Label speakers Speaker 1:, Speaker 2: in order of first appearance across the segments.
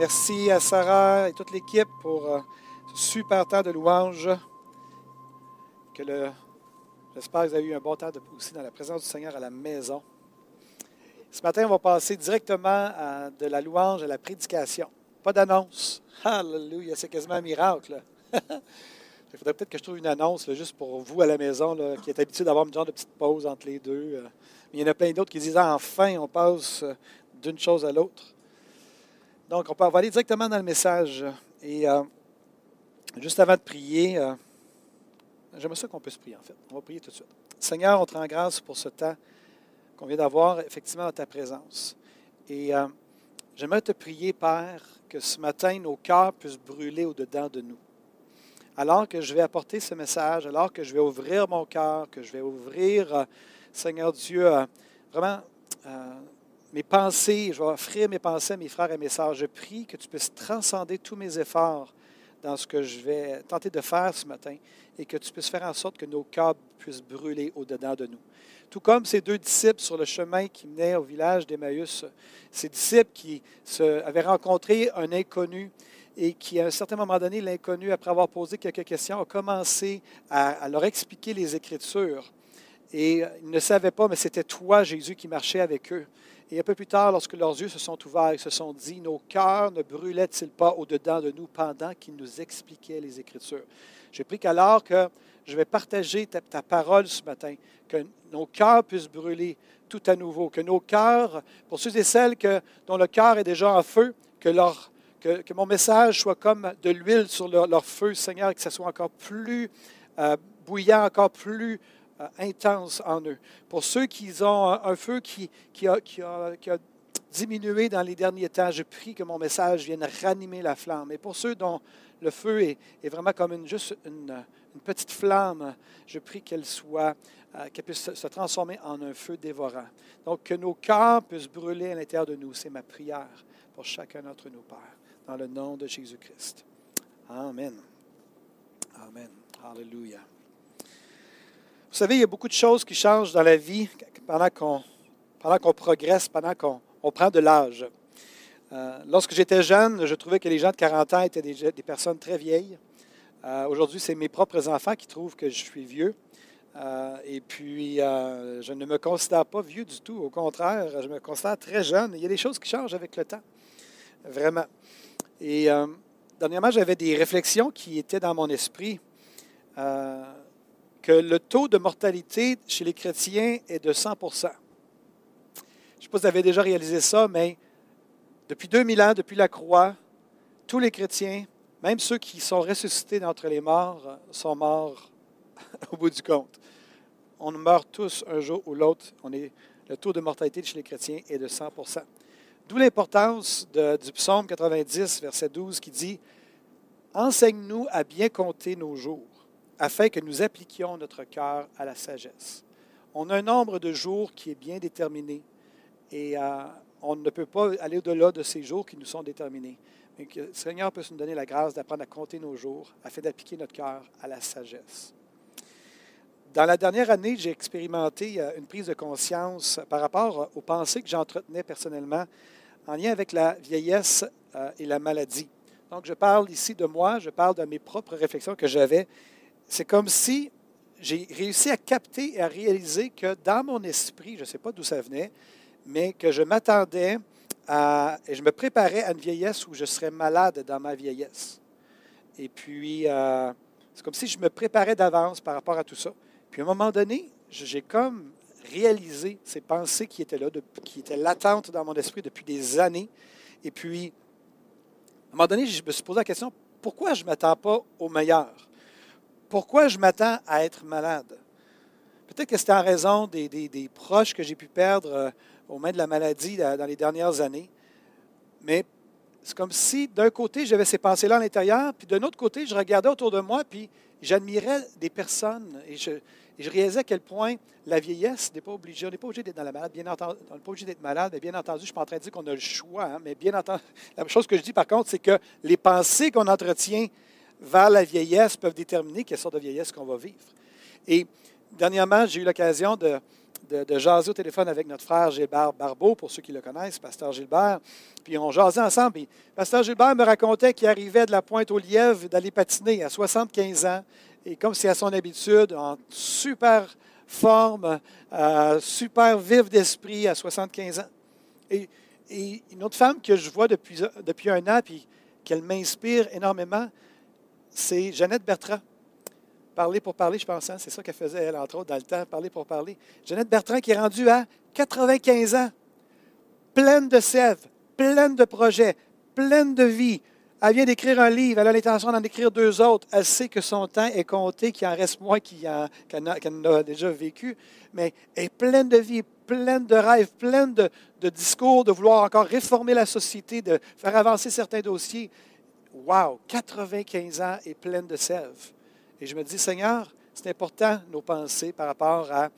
Speaker 1: Merci à Sarah et toute l'équipe pour euh, ce super temps de louange. J'espère que vous avez eu un bon temps aussi dans la présence du Seigneur à la maison. Ce matin, on va passer directement à, de la louange à la prédication. Pas d'annonce. Alléluia, c'est quasiment un miracle. Il faudrait peut-être que je trouve une annonce juste pour vous à la maison qui êtes habitué d'avoir une genre de petite pause entre les deux. euh. Mais il y en a plein d'autres qui disent enfin, on passe euh, d'une chose à l'autre. Donc, on peut aller directement dans le message. Et euh, juste avant de prier, euh, j'aimerais ça qu'on puisse prier en fait. On va prier tout de suite. Seigneur, on te rend grâce pour ce temps qu'on vient d'avoir effectivement à ta présence. Et euh, j'aimerais te prier, Père, que ce matin, nos cœurs puissent brûler au-dedans de nous. Alors que je vais apporter ce message, alors que je vais ouvrir mon cœur, que je vais ouvrir, Seigneur Dieu, vraiment mes pensées, je vais offrir mes pensées à mes frères et mes sœurs. Je prie que tu puisses transcender tous mes efforts dans ce que je vais tenter de faire ce matin et que tu puisses faire en sorte que nos cœurs puissent brûler au-dedans de nous. Tout comme ces deux disciples sur le chemin qui menait au village d'Emmaüs, ces disciples qui avaient rencontré un inconnu et qui, à un certain moment donné, l'inconnu, après avoir posé quelques questions, a commencé à, à leur expliquer les Écritures. Et ils ne savaient pas, mais c'était toi, Jésus, qui marchait avec eux. Et un peu plus tard, lorsque leurs yeux se sont ouverts, ils se sont dit, nos cœurs ne brûlaient-ils pas au-dedans de nous pendant qu'ils nous expliquaient les Écritures? J'ai pris qu'alors que je vais partager ta, parole ce matin, que nos cœurs puissent brûler tout à nouveau, que nos cœurs, pour ceux et celles que, dont le cœur est déjà en feu, que, que, mon message soit comme de l'huile sur leur, feu, Seigneur, que ce soit encore plus euh, bouillant, encore plus intense en eux. Pour ceux qui ont un, un feu qui, qui, a, qui, a, diminué dans les derniers temps, je prie que mon message vienne ranimer la flamme. Et pour ceux dont le feu est, est vraiment comme une, juste une, petite flamme, je prie qu'elle soit, euh, qu'elle puisse se transformer en un feu dévorant. Donc, que nos cœurs puissent brûler à l'intérieur de nous. C'est ma prière pour chacun d'entre nous, Père, dans le nom de Jésus-Christ. Amen. Amen. Alléluia. Vous savez, il y a beaucoup de choses qui changent dans la vie pendant qu'on pendant qu'on progresse, pendant qu'on on prend de l'âge. Euh, lorsque j'étais jeune, je trouvais que les gens de 40 ans étaient des, des personnes très vieilles. Euh, Aujourd'hui, c'est mes propres enfants qui trouvent que je suis vieux. Euh, et puis, je ne me considère pas vieux du tout. Au contraire, je me considère très jeune. Il y a des choses qui changent avec le temps. Vraiment. Et dernièrement, j'avais des réflexions qui étaient dans mon esprit que le taux de mortalité chez les chrétiens est de 100% Je ne sais pas si vous avez déjà réalisé ça, mais depuis 2000 ans, depuis la croix, tous les chrétiens, même ceux qui sont ressuscités d'entre les morts, sont morts au bout du compte. On meurt tous un jour ou l'autre. Le taux de mortalité chez les chrétiens est de 100% D'où l'importance du psaume 90, verset 12, qui dit Enseigne-nous à bien compter nos jours, afin que nous appliquions notre cœur à la sagesse. On a un nombre de jours qui est bien déterminé et euh, on ne peut pas aller au-delà de ces jours qui nous sont déterminés. Mais que le Seigneur puisse nous donner la grâce d'apprendre à compter nos jours afin d'appliquer notre cœur à la sagesse. Dans la dernière année, j'ai expérimenté une prise de conscience par rapport aux pensées que j'entretenais personnellement en lien avec la vieillesse et la maladie. Donc, je parle ici de moi, je parle de mes propres réflexions que j'avais. C'est comme si j'ai réussi à capter et à réaliser que dans mon esprit, je ne sais pas d'où ça venait, mais que je m'attendais à, et je me préparais à une vieillesse où je serais malade dans ma vieillesse. Et puis, euh, c'est comme si je me préparais d'avance par rapport à tout ça. Puis à un moment donné, j'ai comme réalisé ces pensées qui étaient là, qui étaient latentes dans mon esprit depuis des années. Et puis, à un moment donné, je me suis posé la question, pourquoi je ne m'attends pas au meilleur? Pourquoi je m'attends à être malade? Peut-être que c'était en raison des, proches que j'ai pu perdre euh, aux mains de la maladie dans les dernières années. Mais c'est comme si d'un côté, j'avais ces pensées-là à l'intérieur, puis d'un autre côté, je regardais autour de moi, puis j'admirais des personnes et je, réalisais à quel point la vieillesse n'est pas obligée. On n'est pas obligé d'être dans la malade, bien entendu. Pas malade, mais bien entendu, je ne suis pas en train de dire qu'on a le choix. Hein, mais bien entendu, la chose que je dis par contre, c'est que les pensées qu'on entretient vers la vieillesse peuvent déterminer quelle sorte de vieillesse qu'on va vivre. Et dernièrement, j'ai eu l'occasion de, de, jaser au téléphone avec notre frère Gilbert Barbeau, pour ceux qui le connaissent, pasteur Gilbert. Puis on jasait ensemble. Puis pasteur Gilbert me racontait qu'il arrivait de la pointe aux lièvres d'aller patiner à 75 ans et comme c'est à son habitude, en super forme, euh, super vif d'esprit à 75 ans. Et, une autre femme que je vois depuis, depuis un an, puis qu'elle m'inspire énormément, c'est Jeannette Bertrand. Parler pour parler, je pense, c'est ça qu'elle faisait, elle, entre autres, dans le temps, parler pour parler. Jeannette Bertrand qui est rendue à 95 ans, pleine de sève, pleine de projets, pleine de vie, elle vient d'écrire un livre, elle a l'intention d'en écrire deux autres. Elle sait que son temps est compté, qu'il en reste moins qu'elle en, a déjà vécu, mais elle est pleine de vie, pleine de rêves, pleine de, discours, de vouloir encore réformer la société, de faire avancer certains dossiers. Wow, 95 ans et pleine de sève. Et je me dis, Seigneur, c'est important nos pensées par rapport à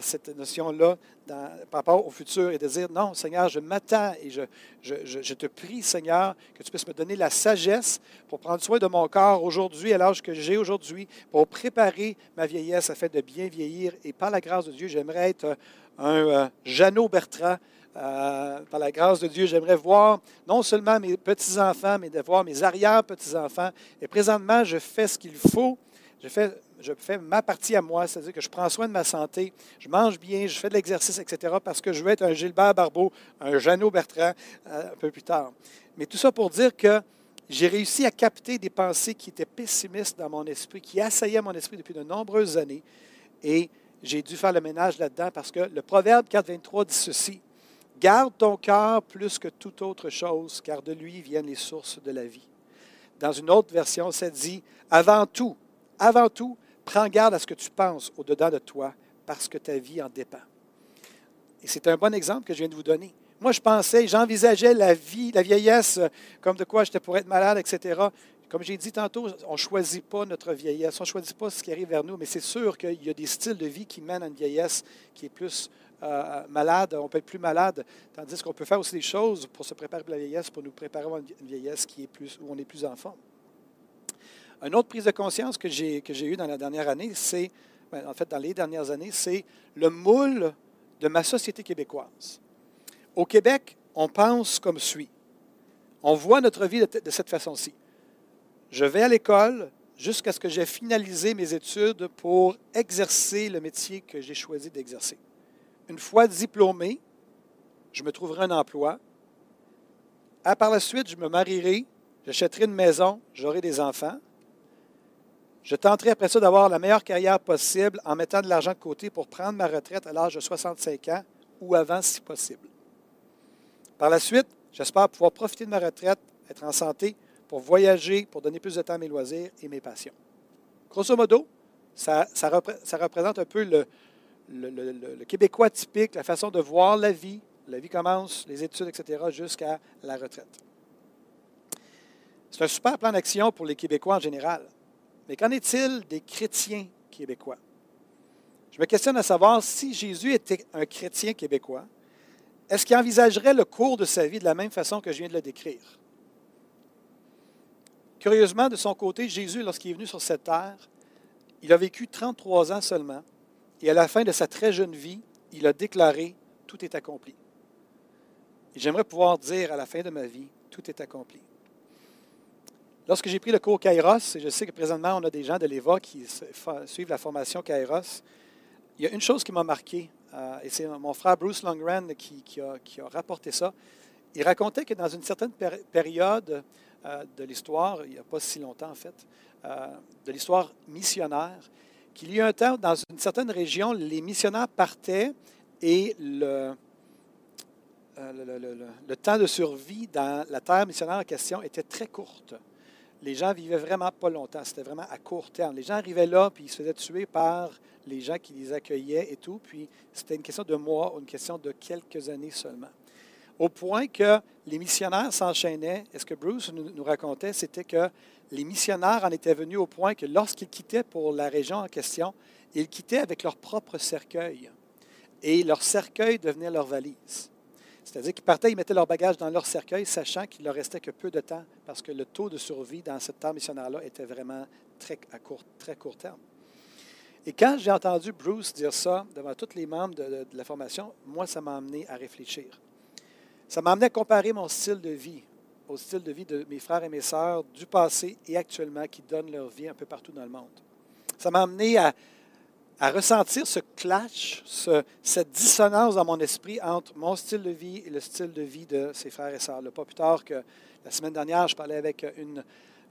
Speaker 1: cette notion-là par rapport au futur et de dire, non, Seigneur, je m'attends et je, je, te prie, Seigneur, que tu puisses me donner la sagesse pour prendre soin de mon corps aujourd'hui, à l'âge que j'ai aujourd'hui, pour préparer ma vieillesse afin de bien vieillir. Et par la grâce de Dieu, j'aimerais être un euh, Jeannot Bertrand. Euh, par la grâce de Dieu, j'aimerais voir non seulement mes petits-enfants, mais de voir mes arrière-petits-enfants. Et présentement, je fais ce qu'il faut. Je fais ma partie à moi, c'est-à-dire que je prends soin de ma santé, je mange bien, je fais de l'exercice, etc., parce que je veux être un Gilbert Barbeau, un Jeannot Bertrand euh, un peu plus tard. Mais tout ça pour dire que j'ai réussi à capter des pensées qui étaient pessimistes dans mon esprit, qui assaillaient mon esprit depuis de nombreuses années, et j'ai dû faire le ménage là-dedans parce que le Proverbe 4.23 dit ceci, Garde ton cœur plus que toute autre chose, car de lui viennent les sources de la vie. Dans une autre version, ça dit, avant tout, avant tout, Prends garde à ce que tu penses au-dedans de toi parce que ta vie en dépend. Et c'est un bon exemple que je viens de vous donner. Moi, je pensais, j'envisageais la vie, la vieillesse, euh, comme de quoi j'étais pour être malade, etc. Comme j'ai dit tantôt, on ne choisit pas notre vieillesse, on ne choisit pas ce qui arrive vers nous, mais c'est sûr qu'il y a des styles de vie qui mènent à une vieillesse qui est plus euh, malade, on peut être plus malade, tandis qu'on peut faire aussi des choses pour se préparer pour la vieillesse, pour nous préparer à une vieillesse qui est plus, où on est plus en forme. Une autre prise de conscience que j'ai, que j'ai eue dans la dernière année, c'est, ben, en fait, dans les dernières années, c'est le moule de ma société québécoise. Au Québec, on pense comme suit. On voit notre vie de, cette façon-ci. Je vais à l'école jusqu'à ce que j'ai finalisé mes études pour exercer le métier que j'ai choisi d'exercer. Une fois diplômé, je me trouverai un emploi. À par la suite, je me marierai, j'achèterai une maison, j'aurai des enfants. Je tenterai après ça d'avoir la meilleure carrière possible en mettant de l'argent de côté pour prendre ma retraite à l'âge de 65 ans ou avant si possible. Par la suite, j'espère pouvoir profiter de ma retraite, être en santé, pour voyager, pour donner plus de temps à mes loisirs et mes passions. Grosso modo, ça, représente un peu le, le, Québécois typique, la façon de voir la vie. La vie commence, les études, etc., jusqu'à la retraite. C'est un super plan d'action pour les Québécois en général. Mais qu'en est-il des chrétiens québécois? Je me questionne à savoir si Jésus était un chrétien québécois, est-ce qu'il envisagerait le cours de sa vie de la même façon que je viens de le décrire? Curieusement, de son côté, Jésus, lorsqu'il est venu sur cette terre, il a vécu 33 ans seulement, et à la fin de sa très jeune vie, il a déclaré Tout est accompli. J'aimerais pouvoir dire à la fin de ma vie Tout est accompli. Lorsque j'ai pris le cours Kairos, et je sais que présentement, on a des gens de l'EVA qui suivent la formation Kairos, il y a une chose qui m'a marqué, euh, et c'est mon frère Bruce Longren qui, a, rapporté ça. Il racontait que dans une certaine période euh, de l'histoire, il n'y a pas si longtemps en fait, euh, de l'histoire missionnaire, qu'il y a un temps, dans une certaine région, les missionnaires partaient et le, le temps de survie dans la terre missionnaire en question était très courte les gens vivaient vraiment pas longtemps. C'était vraiment à court terme. Les gens arrivaient là, puis ils se faisaient tuer par les gens qui les accueillaient et tout. Puis c'était une question de mois ou une question de quelques années seulement. au point que les missionnaires s'enchaînaient. Et ce que Bruce nous racontait, c'était que les missionnaires en étaient venus au point que lorsqu'ils quittaient pour la région en question, ils quittaient avec leur propre cercueil. Et leur cercueil devenait leur valise. C'est-à-dire qu'ils partaient, ils mettaient leur bagage dans leur cercueil, sachant qu'il leur restait que peu de temps, parce que le taux de survie dans cette terre missionnaire-là était vraiment très, à court, très court terme. Et quand j'ai entendu Bruce dire ça devant tous les membres de, de la formation, moi, ça m'a amené à réfléchir. Ça m'a amené à comparer mon style de vie au style de vie de mes frères et mes sœurs du passé et actuellement qui donnent leur vie un peu partout dans le monde. Ça m'a amené à, ressentir ce clash, ce- cette dissonance dans mon esprit entre mon style de vie et le style de vie de ses frères et sœurs. Pas plus tard que la semaine dernière, je parlais avec une,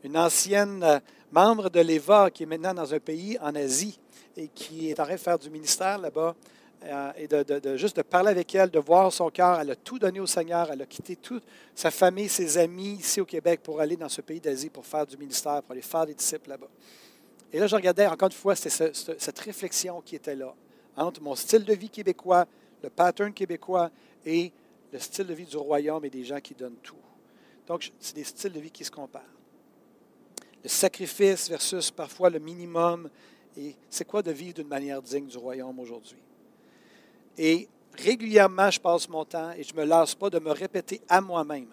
Speaker 1: une ancienne membre de l'EVA qui est maintenant dans un pays en Asie et qui est en train de faire du ministère là-bas. Euh, et de, juste de parler avec elle, de voir son cœur. Elle a tout donné au Seigneur. Elle a quitté toute sa famille, ses amis ici au Québec pour aller dans ce pays d'Asie pour faire du ministère, pour aller faire des disciples là-bas. Et là, je regardais encore une fois, c'était ce- ce- cette réflexion qui était là entre mon style de vie québécois, le pattern québécois et le style de vie du royaume et des gens qui donnent tout. Donc, c'est des styles de vie qui se comparent. Le sacrifice versus parfois le minimum. Et c'est quoi de vivre d'une manière digne du royaume aujourd'hui? Et régulièrement, je passe mon temps et je ne me lasse pas de me répéter à moi-même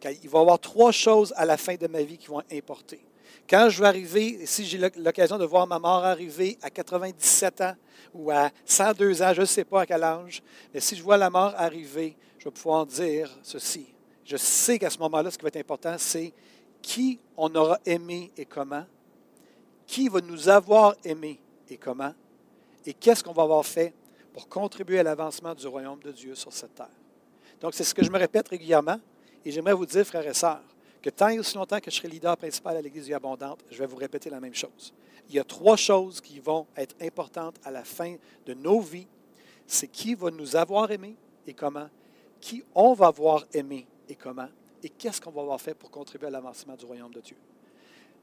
Speaker 1: qu'il va y avoir trois choses à la fin de ma vie qui vont importer. Quand je vais arriver, si j'ai l'oc- l'occasion de voir ma mort arriver à 97 ans ou à 102 ans, je ne sais pas à quel âge, mais si je vois la mort arriver, je vais pouvoir dire ceci. Je sais qu'à ce moment-là, ce qui va être important, c'est qui on aura aimé et comment, qui va nous avoir aimé et comment, et qu'est-ce qu'on va avoir fait pour contribuer à l'avancement du royaume de Dieu sur cette terre. Donc, c'est ce que je me répète régulièrement, et j'aimerais vous dire, frères et sœurs, que tant et aussi longtemps que je serai leader principal à l'Église Vie Abondante, je vais vous répéter la même chose. Il y a trois choses qui vont être importantes à la fin de nos vies. C'est qui va nous avoir aimés et comment, qui on va avoir aimé et comment, et qu'est-ce qu'on va avoir fait pour contribuer à l'avancement du royaume de Dieu.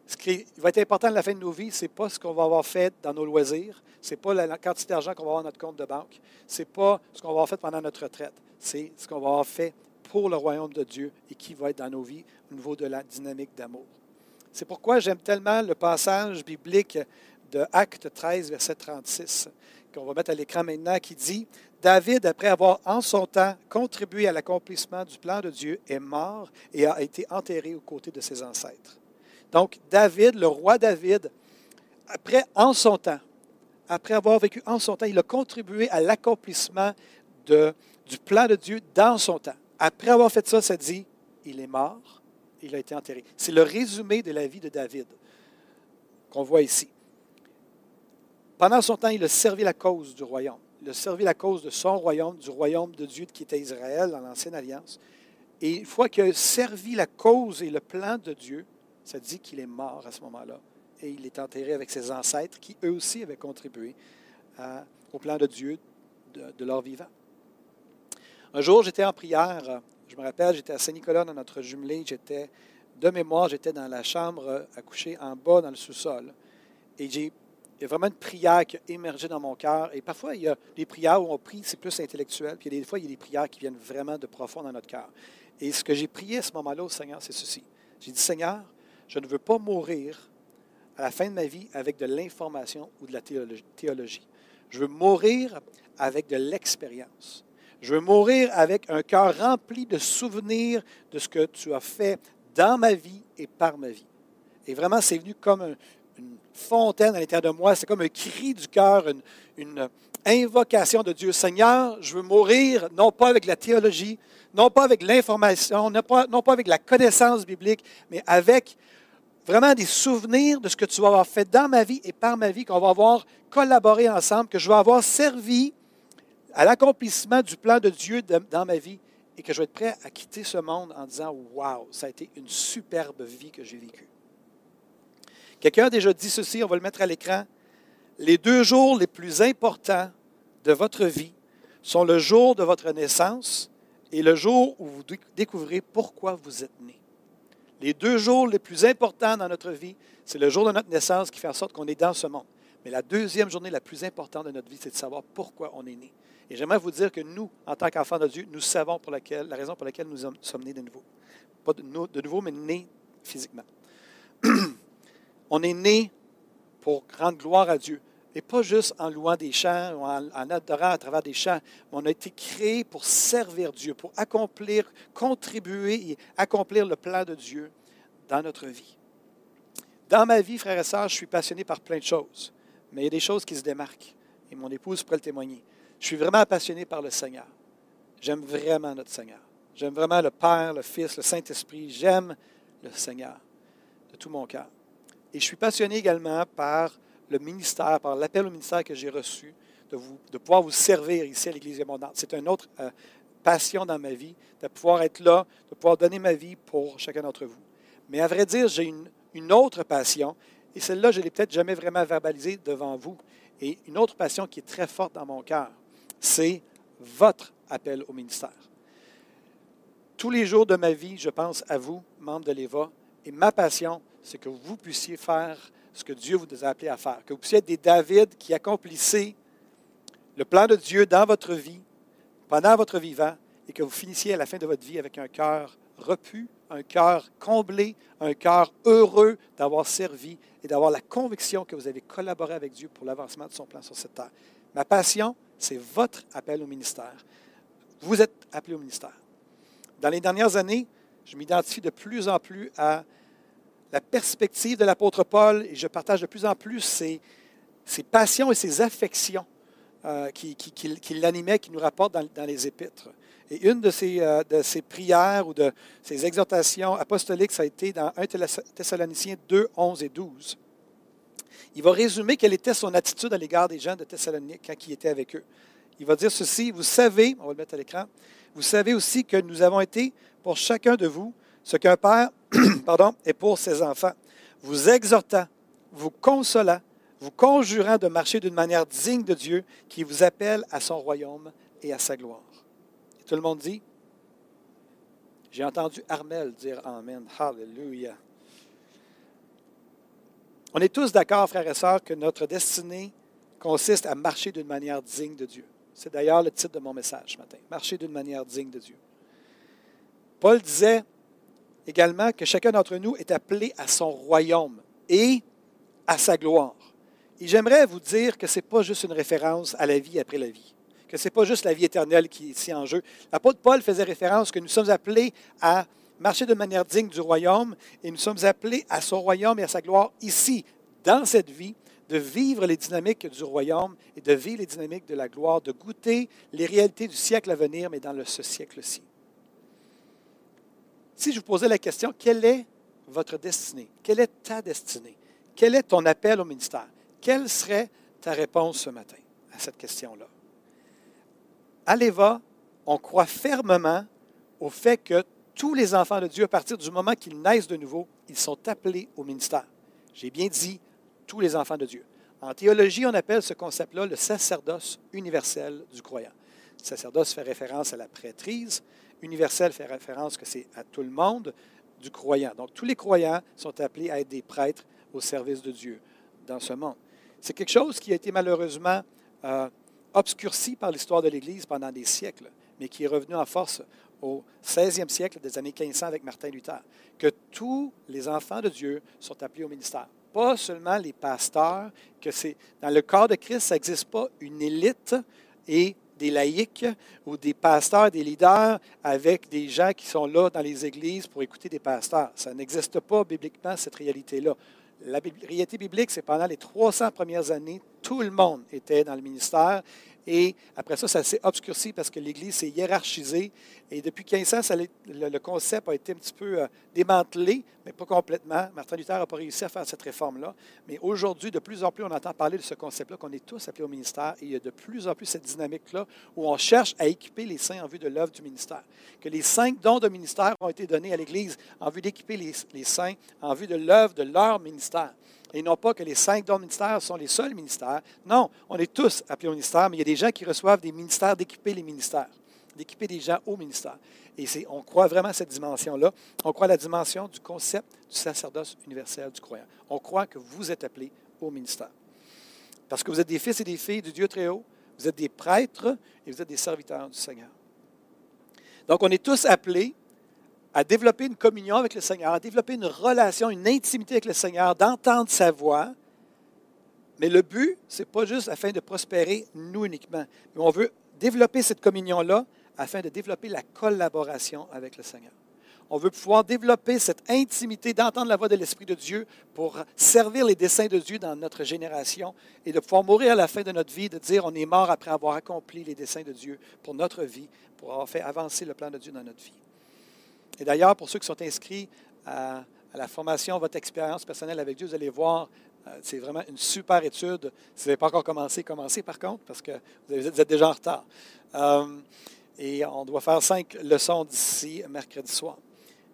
Speaker 1: Ce qui va être important à la fin de nos vies, ce n'est pas ce qu'on va avoir fait dans nos loisirs, ce n'est pas la quantité d'argent qu'on va avoir dans notre compte de banque, ce n'est pas ce qu'on va avoir fait pendant notre retraite, c'est ce qu'on va avoir fait pour le royaume de Dieu et qui va être dans nos vies au niveau de la dynamique d'amour. C'est pourquoi j'aime tellement le passage biblique de Acte 13, verset 36, qu'on va mettre à l'écran maintenant, qui dit David, après avoir en son temps contribué à l'accomplissement du plan de Dieu, est mort et a été enterré aux côtés de ses ancêtres. Donc, David, le roi David, après, en son temps, après avoir vécu en son temps, il a contribué à l'accomplissement du plan de Dieu dans son temps. Après avoir fait ça, ça dit, il est mort, il a été enterré. C'est le résumé de la vie de David qu'on voit ici. Pendant son temps, il a servi la cause du royaume. Il a servi la cause de son royaume, du royaume de Dieu qui était Israël dans l'Ancienne Alliance. Et une fois qu'il a servi la cause et le plan de Dieu, ça dit qu'il est mort à ce moment-là. Et il est enterré avec ses ancêtres qui, eux aussi, avaient contribué à- au plan de Dieu de, leur vivant. Un jour, j'étais en prière. euh, Je me rappelle, j'étais à Saint-Nicolas dans notre jumelé. J'étais, de mémoire, j'étais dans la chambre euh, à coucher en bas dans le sous-sol. Et j'ai, il y a vraiment une prière qui a émergé dans mon cœur. Et parfois, il y a des prières où on prie, c'est plus intellectuel. Puis il y a des fois, il y a des prières qui viennent vraiment de profond dans notre cœur. Et ce que j'ai prié à ce moment-là au Seigneur, c'est ceci. J'ai dit, Seigneur, je ne veux pas mourir à la fin de ma vie avec de l'information ou de la théologie. Je veux mourir avec de l'expérience. Je veux mourir avec un cœur rempli de souvenirs de ce que tu as fait dans ma vie et par ma vie. Et vraiment, c'est venu comme un- fontaine à l'intérieur de moi. C'est comme un cri du cœur, une, invocation de Dieu. Seigneur, je veux mourir non pas avec la théologie, non pas avec l'information, non pas, avec la connaissance biblique, mais avec vraiment des souvenirs de ce que tu vas avoir fait dans ma vie et par ma vie, qu'on va avoir collaboré ensemble, que je vais avoir servi à l'accomplissement du plan de Dieu dans ma vie et que je vais être prêt à quitter ce monde en disant Waouh, ça a été une superbe vie que j'ai vécue. Quelqu'un a déjà dit ceci, on va le mettre à l'écran. Les deux jours les plus importants de votre vie sont le jour de votre naissance et le jour où vous découvrez pourquoi vous êtes né. Les deux jours les plus importants dans notre vie, c'est le jour de notre naissance qui fait en sorte qu'on est dans ce monde. Mais la deuxième journée la plus importante de notre vie, c'est de savoir pourquoi on est né. Et j'aimerais vous dire que nous, en tant qu'enfants de Dieu, nous savons pour laquelle, la raison pour laquelle nous sommes nés de nouveau. Pas de, de nouveau, mais nés physiquement. On est nés pour rendre gloire à Dieu. Et pas juste en louant des chants ou en, adorant à travers des chants. On a été créés pour servir Dieu, pour accomplir, contribuer et accomplir le plan de Dieu dans notre vie. Dans ma vie, frères et sœurs, je suis passionné par plein de choses. Mais il y a des choses qui se démarquent. Et mon épouse pourrait le témoigner. Je suis vraiment passionné par le Seigneur. J'aime vraiment notre Seigneur. J'aime vraiment le Père, le Fils, le Saint-Esprit. J'aime le Seigneur de tout mon cœur. Et je suis passionné également par le ministère, par l'appel au ministère que j'ai reçu, de, pouvoir vous servir ici à l'Église abondante. C'est une autre euh, passion dans ma vie, de pouvoir être là, de pouvoir donner ma vie pour chacun d'entre vous. Mais à vrai dire, j'ai une, une autre passion, et celle-là, je ne l'ai peut-être jamais vraiment verbalisée devant vous. Et une autre passion qui est très forte dans mon cœur, c'est votre appel au ministère. Tous les jours de ma vie, je pense à vous, membres de l'EVA, et ma passion, c'est que vous puissiez faire ce que Dieu vous a appelé à faire, que vous puissiez être des David qui accomplissaient le plan de Dieu dans votre vie, pendant votre vivant, et que vous finissiez à la fin de votre vie avec un cœur repu, un cœur comblé, un cœur heureux d'avoir servi et d'avoir la conviction que vous avez collaboré avec Dieu pour l'avancement de son plan sur cette terre. Ma passion, c'est votre appel au ministère. Vous êtes appelé au ministère. Dans les dernières années, je m'identifie de plus en plus à la perspective de l'apôtre Paul et je partage de plus en plus ses, passions et ses affections euh, qui, qui, l'animaient, qui nous rapportent dans, les épîtres. Et une de ses, euh, de ses, prières ou de ses exhortations apostoliques, ça a été dans 1 Thessaloniciens 2, 11 et 12. Il va résumer quelle était son attitude à l'égard des gens de Thessalonique quand il était avec eux. Il va dire ceci, vous savez, on va le mettre à l'écran, vous savez aussi que nous avons été pour chacun de vous ce qu'un père pardon, est pour ses enfants, vous exhortant, vous consolant, vous conjurant de marcher d'une manière digne de Dieu qui vous appelle à son royaume et à sa gloire. Tout le monde dit, j'ai entendu Armel dire Amen. Hallelujah. On est tous d'accord, frères et sœurs, que notre destinée consiste à marcher d'une manière digne de Dieu. C'est d'ailleurs le titre de mon message ce matin. Marcher d'une manière digne de Dieu. Paul disait également que chacun d'entre nous est appelé à son royaume et à sa gloire. Et j'aimerais vous dire que ce n'est pas juste une référence à la vie après la vie, que ce n'est pas juste la vie éternelle qui est ici en jeu. L'apôtre Paul faisait référence que nous sommes appelés à marcher de manière digne du royaume et nous sommes appelés à son royaume et à sa gloire ici, dans cette vie, de vivre les dynamiques du royaume et de vivre les dynamiques de la gloire, de goûter les réalités du siècle à venir, mais dans ce siècle-ci. Si je vous posais la question, quelle est votre destinée? Quelle est ta destinée? Quel est ton appel au ministère? Quelle serait ta réponse ce matin à cette question-là? À l'EVA, on croit fermement au fait que tous les enfants de Dieu, à partir du moment qu'ils naissent de nouveau, ils sont appelés au ministère. J'ai bien dit tous les enfants de Dieu. En théologie, on appelle ce concept-là le sacerdoce universel du croyant. Le sacerdoce fait référence à la prêtrise. Universel fait référence que c'est à tout le monde du croyant. Donc, tous les croyants sont appelés à être des prêtres au service de Dieu dans ce monde. C'est quelque chose qui a été malheureusement euh, obscurci par l'histoire de l'Église pendant des siècles, mais qui est revenu en force au 16e siècle des années 1500 avec Martin Luther, que tous les enfants de Dieu sont appelés au ministère. Pas seulement les pasteurs, que c'est dans le corps de Christ, ça n'existe pas une élite et des laïcs ou des pasteurs, des leaders avec des gens qui sont là dans les églises pour écouter des pasteurs. Ça n'existe pas bibliquement, cette réalité-là. La réalité biblique, c'est pendant les 300 premières années, tout le monde était dans le ministère et après ça, ça s'est obscurci parce que l'Église s'est hiérarchisée. Et depuis 15 ans, le, concept a été un petit peu euh, démantelé, mais pas complètement. Martin Luther n'a pas réussi à faire cette réforme-là. Mais aujourd'hui, de plus en plus, on entend parler de ce concept-là, qu'on est tous appelés au ministère. Et il y a de plus en plus cette dynamique-là où on cherche à équiper les saints en vue de l'œuvre du ministère. Que les cinq dons de ministère ont été donnés à l'Église en vue d'équiper les saints en vue de l'œuvre de leur ministère et non pas que les cinq dons ministères sont les seuls ministères. Non, on est tous appelés au ministère, mais il y a des gens qui reçoivent des ministères d'équiper les ministères, d'équiper des gens au ministère. Et on croit vraiment à cette dimension-là. On croit à la dimension du concept du sacerdoce universel du croyant. On croit que vous êtes appelés au ministère. Parce que vous êtes des fils et des filles du Dieu très haut, Vous êtes des prêtres et vous êtes des serviteurs du Seigneur. Donc, on est tous appelés à développer une communion avec le Seigneur, à développer une relation, une intimité avec le Seigneur, d'entendre sa voix. Mais le but, ce n'est pas juste afin de prospérer nous uniquement, mais on veut développer cette communion-là afin de développer la collaboration avec le Seigneur. On veut pouvoir développer cette intimité d'entendre la voix de l'Esprit de Dieu pour servir les desseins de Dieu dans notre génération et de pouvoir mourir à la fin de notre vie, de dire on est mort après avoir accompli les desseins de Dieu pour notre vie, pour avoir fait avancer le plan de Dieu dans notre vie. Et d'ailleurs, pour ceux qui sont inscrits à, la formation, votre expérience personnelle avec Dieu, vous allez voir, euh, c'est vraiment une super étude. Si vous n'avez pas encore commencé, commencez par contre, parce que vous êtes déjà en retard. Euh, et on doit faire cinq leçons d'ici mercredi soir.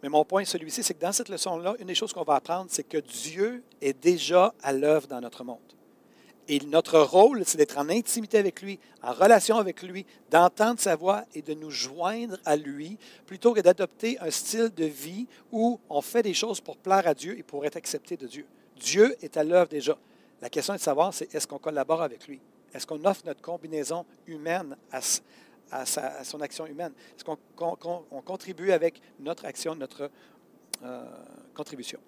Speaker 1: Mais mon point, celui-ci, c'est que dans cette leçon-là, une des choses qu'on va apprendre, c'est que Dieu est déjà à l'œuvre dans notre monde. Et notre rôle, c'est d'être en intimité avec lui, en relation avec lui, d'entendre sa voix et de nous joindre à lui, plutôt que d'adopter un style de vie où on fait des choses pour plaire à Dieu et pour être accepté de Dieu. Dieu est à l'œuvre déjà. La question est de savoir, c'est est-ce qu'on collabore avec lui? Est-ce qu'on offre notre combinaison humaine à, à, son action humaine? Est-ce qu'on contribue avec notre action, notre euh, contribution?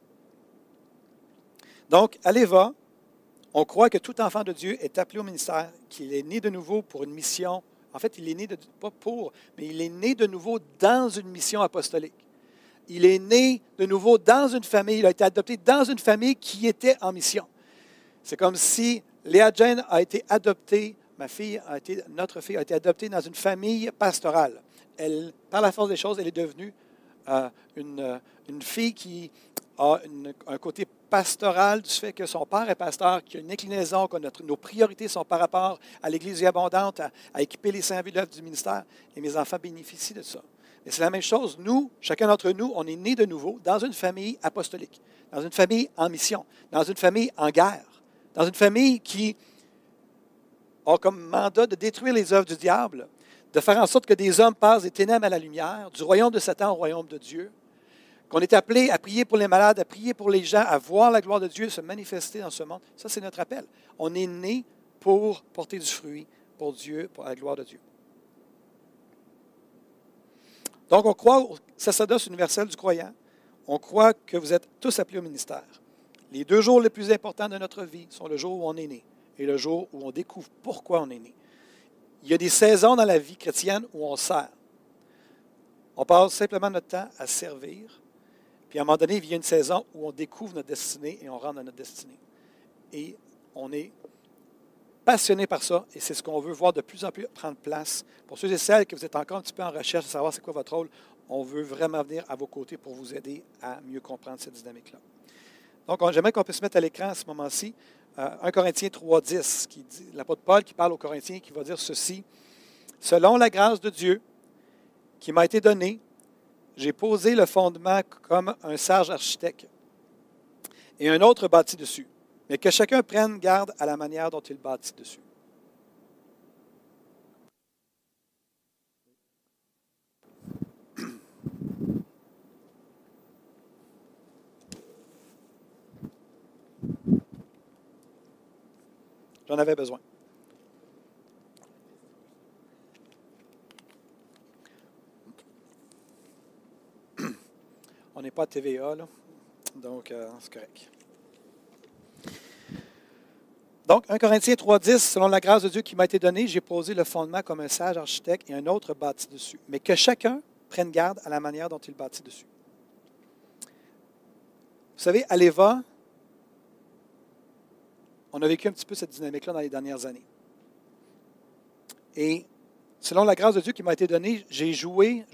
Speaker 1: Donc, allez va, on croit que tout enfant de Dieu est appelé au ministère, qu'il est né de nouveau pour une mission. En fait, il est né de, pas pour, mais il est né de nouveau dans une mission apostolique. Il est né de nouveau dans une famille, il a été adopté dans une famille qui était en mission. C'est comme si Léa Jane a été adoptée ma fille a été, notre fille a été adoptée dans une famille pastorale. Par la force des choses, elle est devenue euh, une, une, fille qui a un côté pastoral du fait que son père est pasteur, qu'il y a une inclinaison, que nos priorités sont par rapport à l'Église abondante, à, équiper les saints l'œuvre du ministère. Et mes enfants bénéficient de ça. Et c'est la même chose. Nous, chacun d'entre nous, on est né de nouveau dans une famille apostolique, dans une famille en mission, dans une famille en guerre, dans une famille qui ont comme mandat de détruire les œuvres du diable, de faire en sorte que des hommes passent des ténèbres à la lumière, du royaume de Satan au royaume de Dieu, qu'on est appelé à prier pour les malades, à prier pour les gens, à voir la gloire de Dieu se manifester dans ce monde. Ça, c'est notre appel. On est né pour porter du fruit pour Dieu, pour la gloire de Dieu. Donc, on croit au sacerdoce universel du croyant. On croit que vous êtes tous appelés au ministère. Les deux jours les plus importants de notre vie sont le jour où on est né et le jour où on découvre pourquoi on est né. Il y a des saisons dans la vie chrétienne où on sert. On passe simplement notre temps à servir. Puis à un moment donné, il y a une saison où on découvre notre destinée et on rentre dans notre destinée. Et on est passionné par ça et c'est ce qu'on veut voir de plus en plus prendre place. Pour ceux et celles que vous êtes encore un petit peu en recherche de savoir c'est quoi votre rôle, on veut vraiment venir à vos côtés pour vous aider à mieux comprendre cette dynamique-là. Donc, j'aimerais qu'on puisse se mettre à l'écran à ce moment-ci. 1 euh, Corinthiens 3.10, qui dit, l'apôtre Paul qui parle aux Corinthiens, qui va dire ceci. Selon la grâce de Dieu qui m'a été donnée, j'ai posé le fondement comme un sage architecte et un autre bâti dessus. Mais que chacun prenne garde à la manière dont il bâtit dessus. J'en avais besoin. TVA, là. donc euh, c'est correct. Donc, 1 Corinthiens 3.10, selon la grâce de Dieu qui m'a été donnée, j'ai posé le fondement comme un sage architecte et un autre bâti dessus. Mais que chacun prenne garde à la manière dont il bâtit dessus. Vous savez, à l'Eva, on a vécu un petit peu cette dynamique-là dans les dernières années. Et selon la grâce de Dieu qui m'a été donnée, j'ai joué,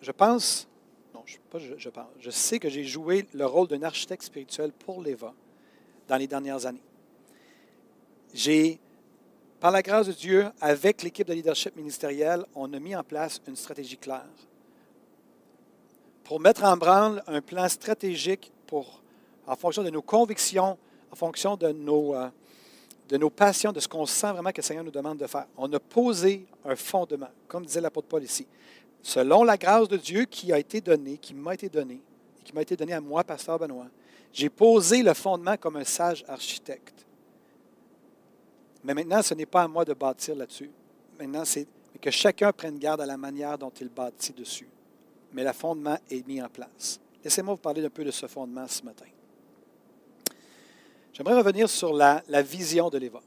Speaker 1: je, pense, non, je, sais que j'ai joué le rôle d'un architecte spirituel pour l'Eva dans les dernières années. J'ai, par la grâce de Dieu, avec l'équipe de leadership ministériel, on a mis en place une stratégie claire pour mettre en branle un plan stratégique pour, en fonction de nos convictions, en fonction de nos, euh, de nos passions, de ce qu'on sent vraiment que le Seigneur nous demande de faire. On a posé un fondement, comme disait l'apôtre Paul ici. Selon la grâce de Dieu qui a été donnée, qui m'a été donnée, et qui m'a été donnée à moi, pasteur Benoît, j'ai posé le fondement comme un sage architecte. Mais maintenant, ce n'est pas à moi de bâtir là-dessus. Maintenant, c'est que chacun prenne garde à la manière dont il bâtit dessus. Mais le fondement est mis en place. Laissez-moi vous parler un peu de ce fondement ce matin. J'aimerais revenir sur la, la vision de l'Éva.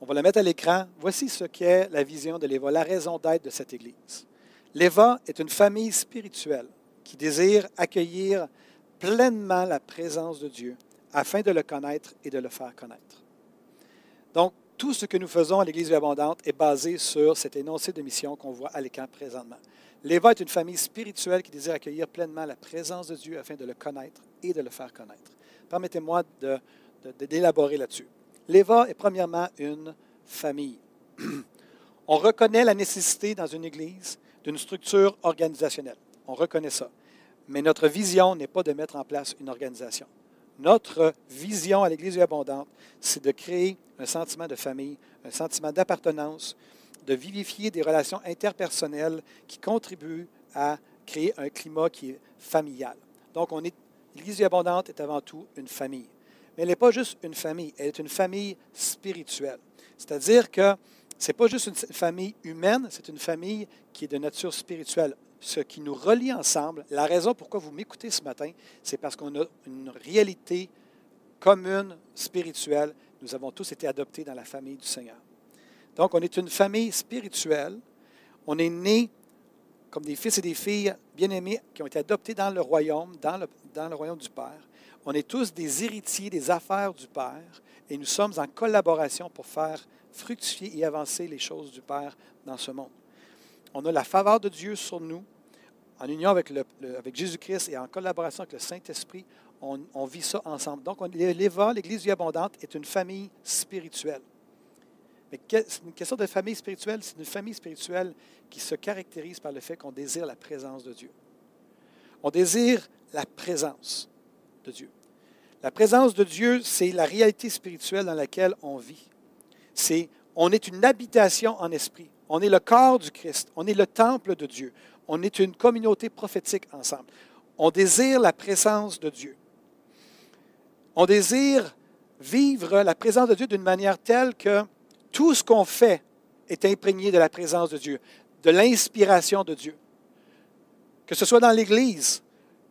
Speaker 1: On va la mettre à l'écran. Voici ce qu'est la vision de l'Éva, la raison d'être de cette Église. L'Éva est une famille spirituelle qui désire accueillir pleinement la présence de Dieu afin de le connaître et de le faire connaître. Donc, tout ce que nous faisons à l'Église abondante est basé sur cet énoncé de mission qu'on voit à l'écran présentement. L'Éva est une famille spirituelle qui désire accueillir pleinement la présence de Dieu afin de le connaître et de le faire connaître. Permettez-moi d'élaborer là-dessus. L'Éva est premièrement une famille. On reconnaît la nécessité dans une Église d'une structure organisationnelle. On reconnaît ça. Mais notre vision n'est pas de mettre en place une organisation. Notre vision à l'Église abondante, c'est de créer un sentiment de famille, un sentiment d'appartenance, de vivifier des relations interpersonnelles qui contribuent à créer un climat qui est familial. Donc, on est, l'Église abondante est avant tout une famille. Mais elle n'est pas juste une famille, elle est une famille spirituelle. C'est-à-dire que ce n'est pas juste une famille humaine, c'est une famille qui est de nature spirituelle. Ce qui nous relie ensemble, la raison pourquoi vous m'écoutez ce matin, c'est parce qu'on a une réalité commune, spirituelle. Nous avons tous été adoptés dans la famille du Seigneur. Donc, on est une famille spirituelle. On est nés comme des fils et des filles bien-aimés qui ont été adoptés dans le royaume, dans le, dans le royaume du Père. On est tous des héritiers des affaires du Père et nous sommes en collaboration pour faire fructifier et avancer les choses du Père dans ce monde. On a la faveur de Dieu sur nous. En union avec, Jésus-Christ et en collaboration avec le Saint-Esprit, on, vit ça ensemble. Donc, l'Éva, l'Église vie abondante, est une famille spirituelle. Mais c'est une question de famille spirituelle, c'est une famille spirituelle qui se caractérise par le fait qu'on désire la présence de Dieu. On désire la présence de Dieu. La présence de Dieu, c'est la réalité spirituelle dans laquelle on vit c'est on est une habitation en esprit. On est le corps du Christ. On est le temple de Dieu. On est une communauté prophétique ensemble. On désire la présence de Dieu. On désire vivre la présence de Dieu d'une manière telle que tout ce qu'on fait est imprégné de la présence de Dieu, de l'inspiration de Dieu. Que ce soit dans l'Église,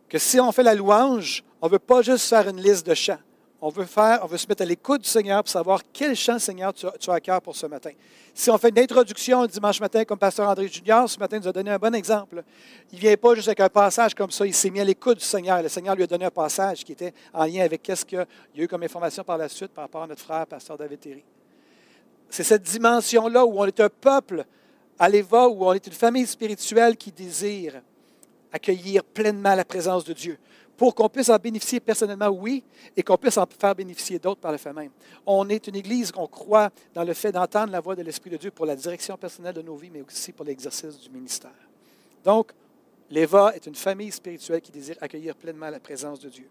Speaker 1: que si on fait la louange, on ne veut pas juste faire une liste de chants on veut faire, on veut se mettre à l'écoute du Seigneur pour savoir quel chant, Seigneur, tu as, à cœur pour ce matin. Si on fait une introduction dimanche matin, comme Pasteur André Junior, ce matin nous a donné un bon exemple. Il ne vient pas juste avec un passage comme ça, il s'est mis à l'écoute du Seigneur. Le Seigneur lui a donné un passage qui était en lien avec qu'est-ce qu'il y a eu comme information par la suite par rapport à notre frère, Pasteur David Terry. C'est cette dimension-là où on est un peuple à l'Éva, où on est une famille spirituelle qui désire accueillir pleinement la présence de Dieu pour qu'on puisse en bénéficier personnellement, oui, et qu'on puisse en faire bénéficier d'autres par le fait même. On est une Église qu'on croit dans le fait d'entendre la voix de l'Esprit de Dieu pour la direction personnelle de nos vies, mais aussi pour l'exercice du ministère. Donc, l'Éva est une famille spirituelle qui désire accueillir pleinement la présence de Dieu.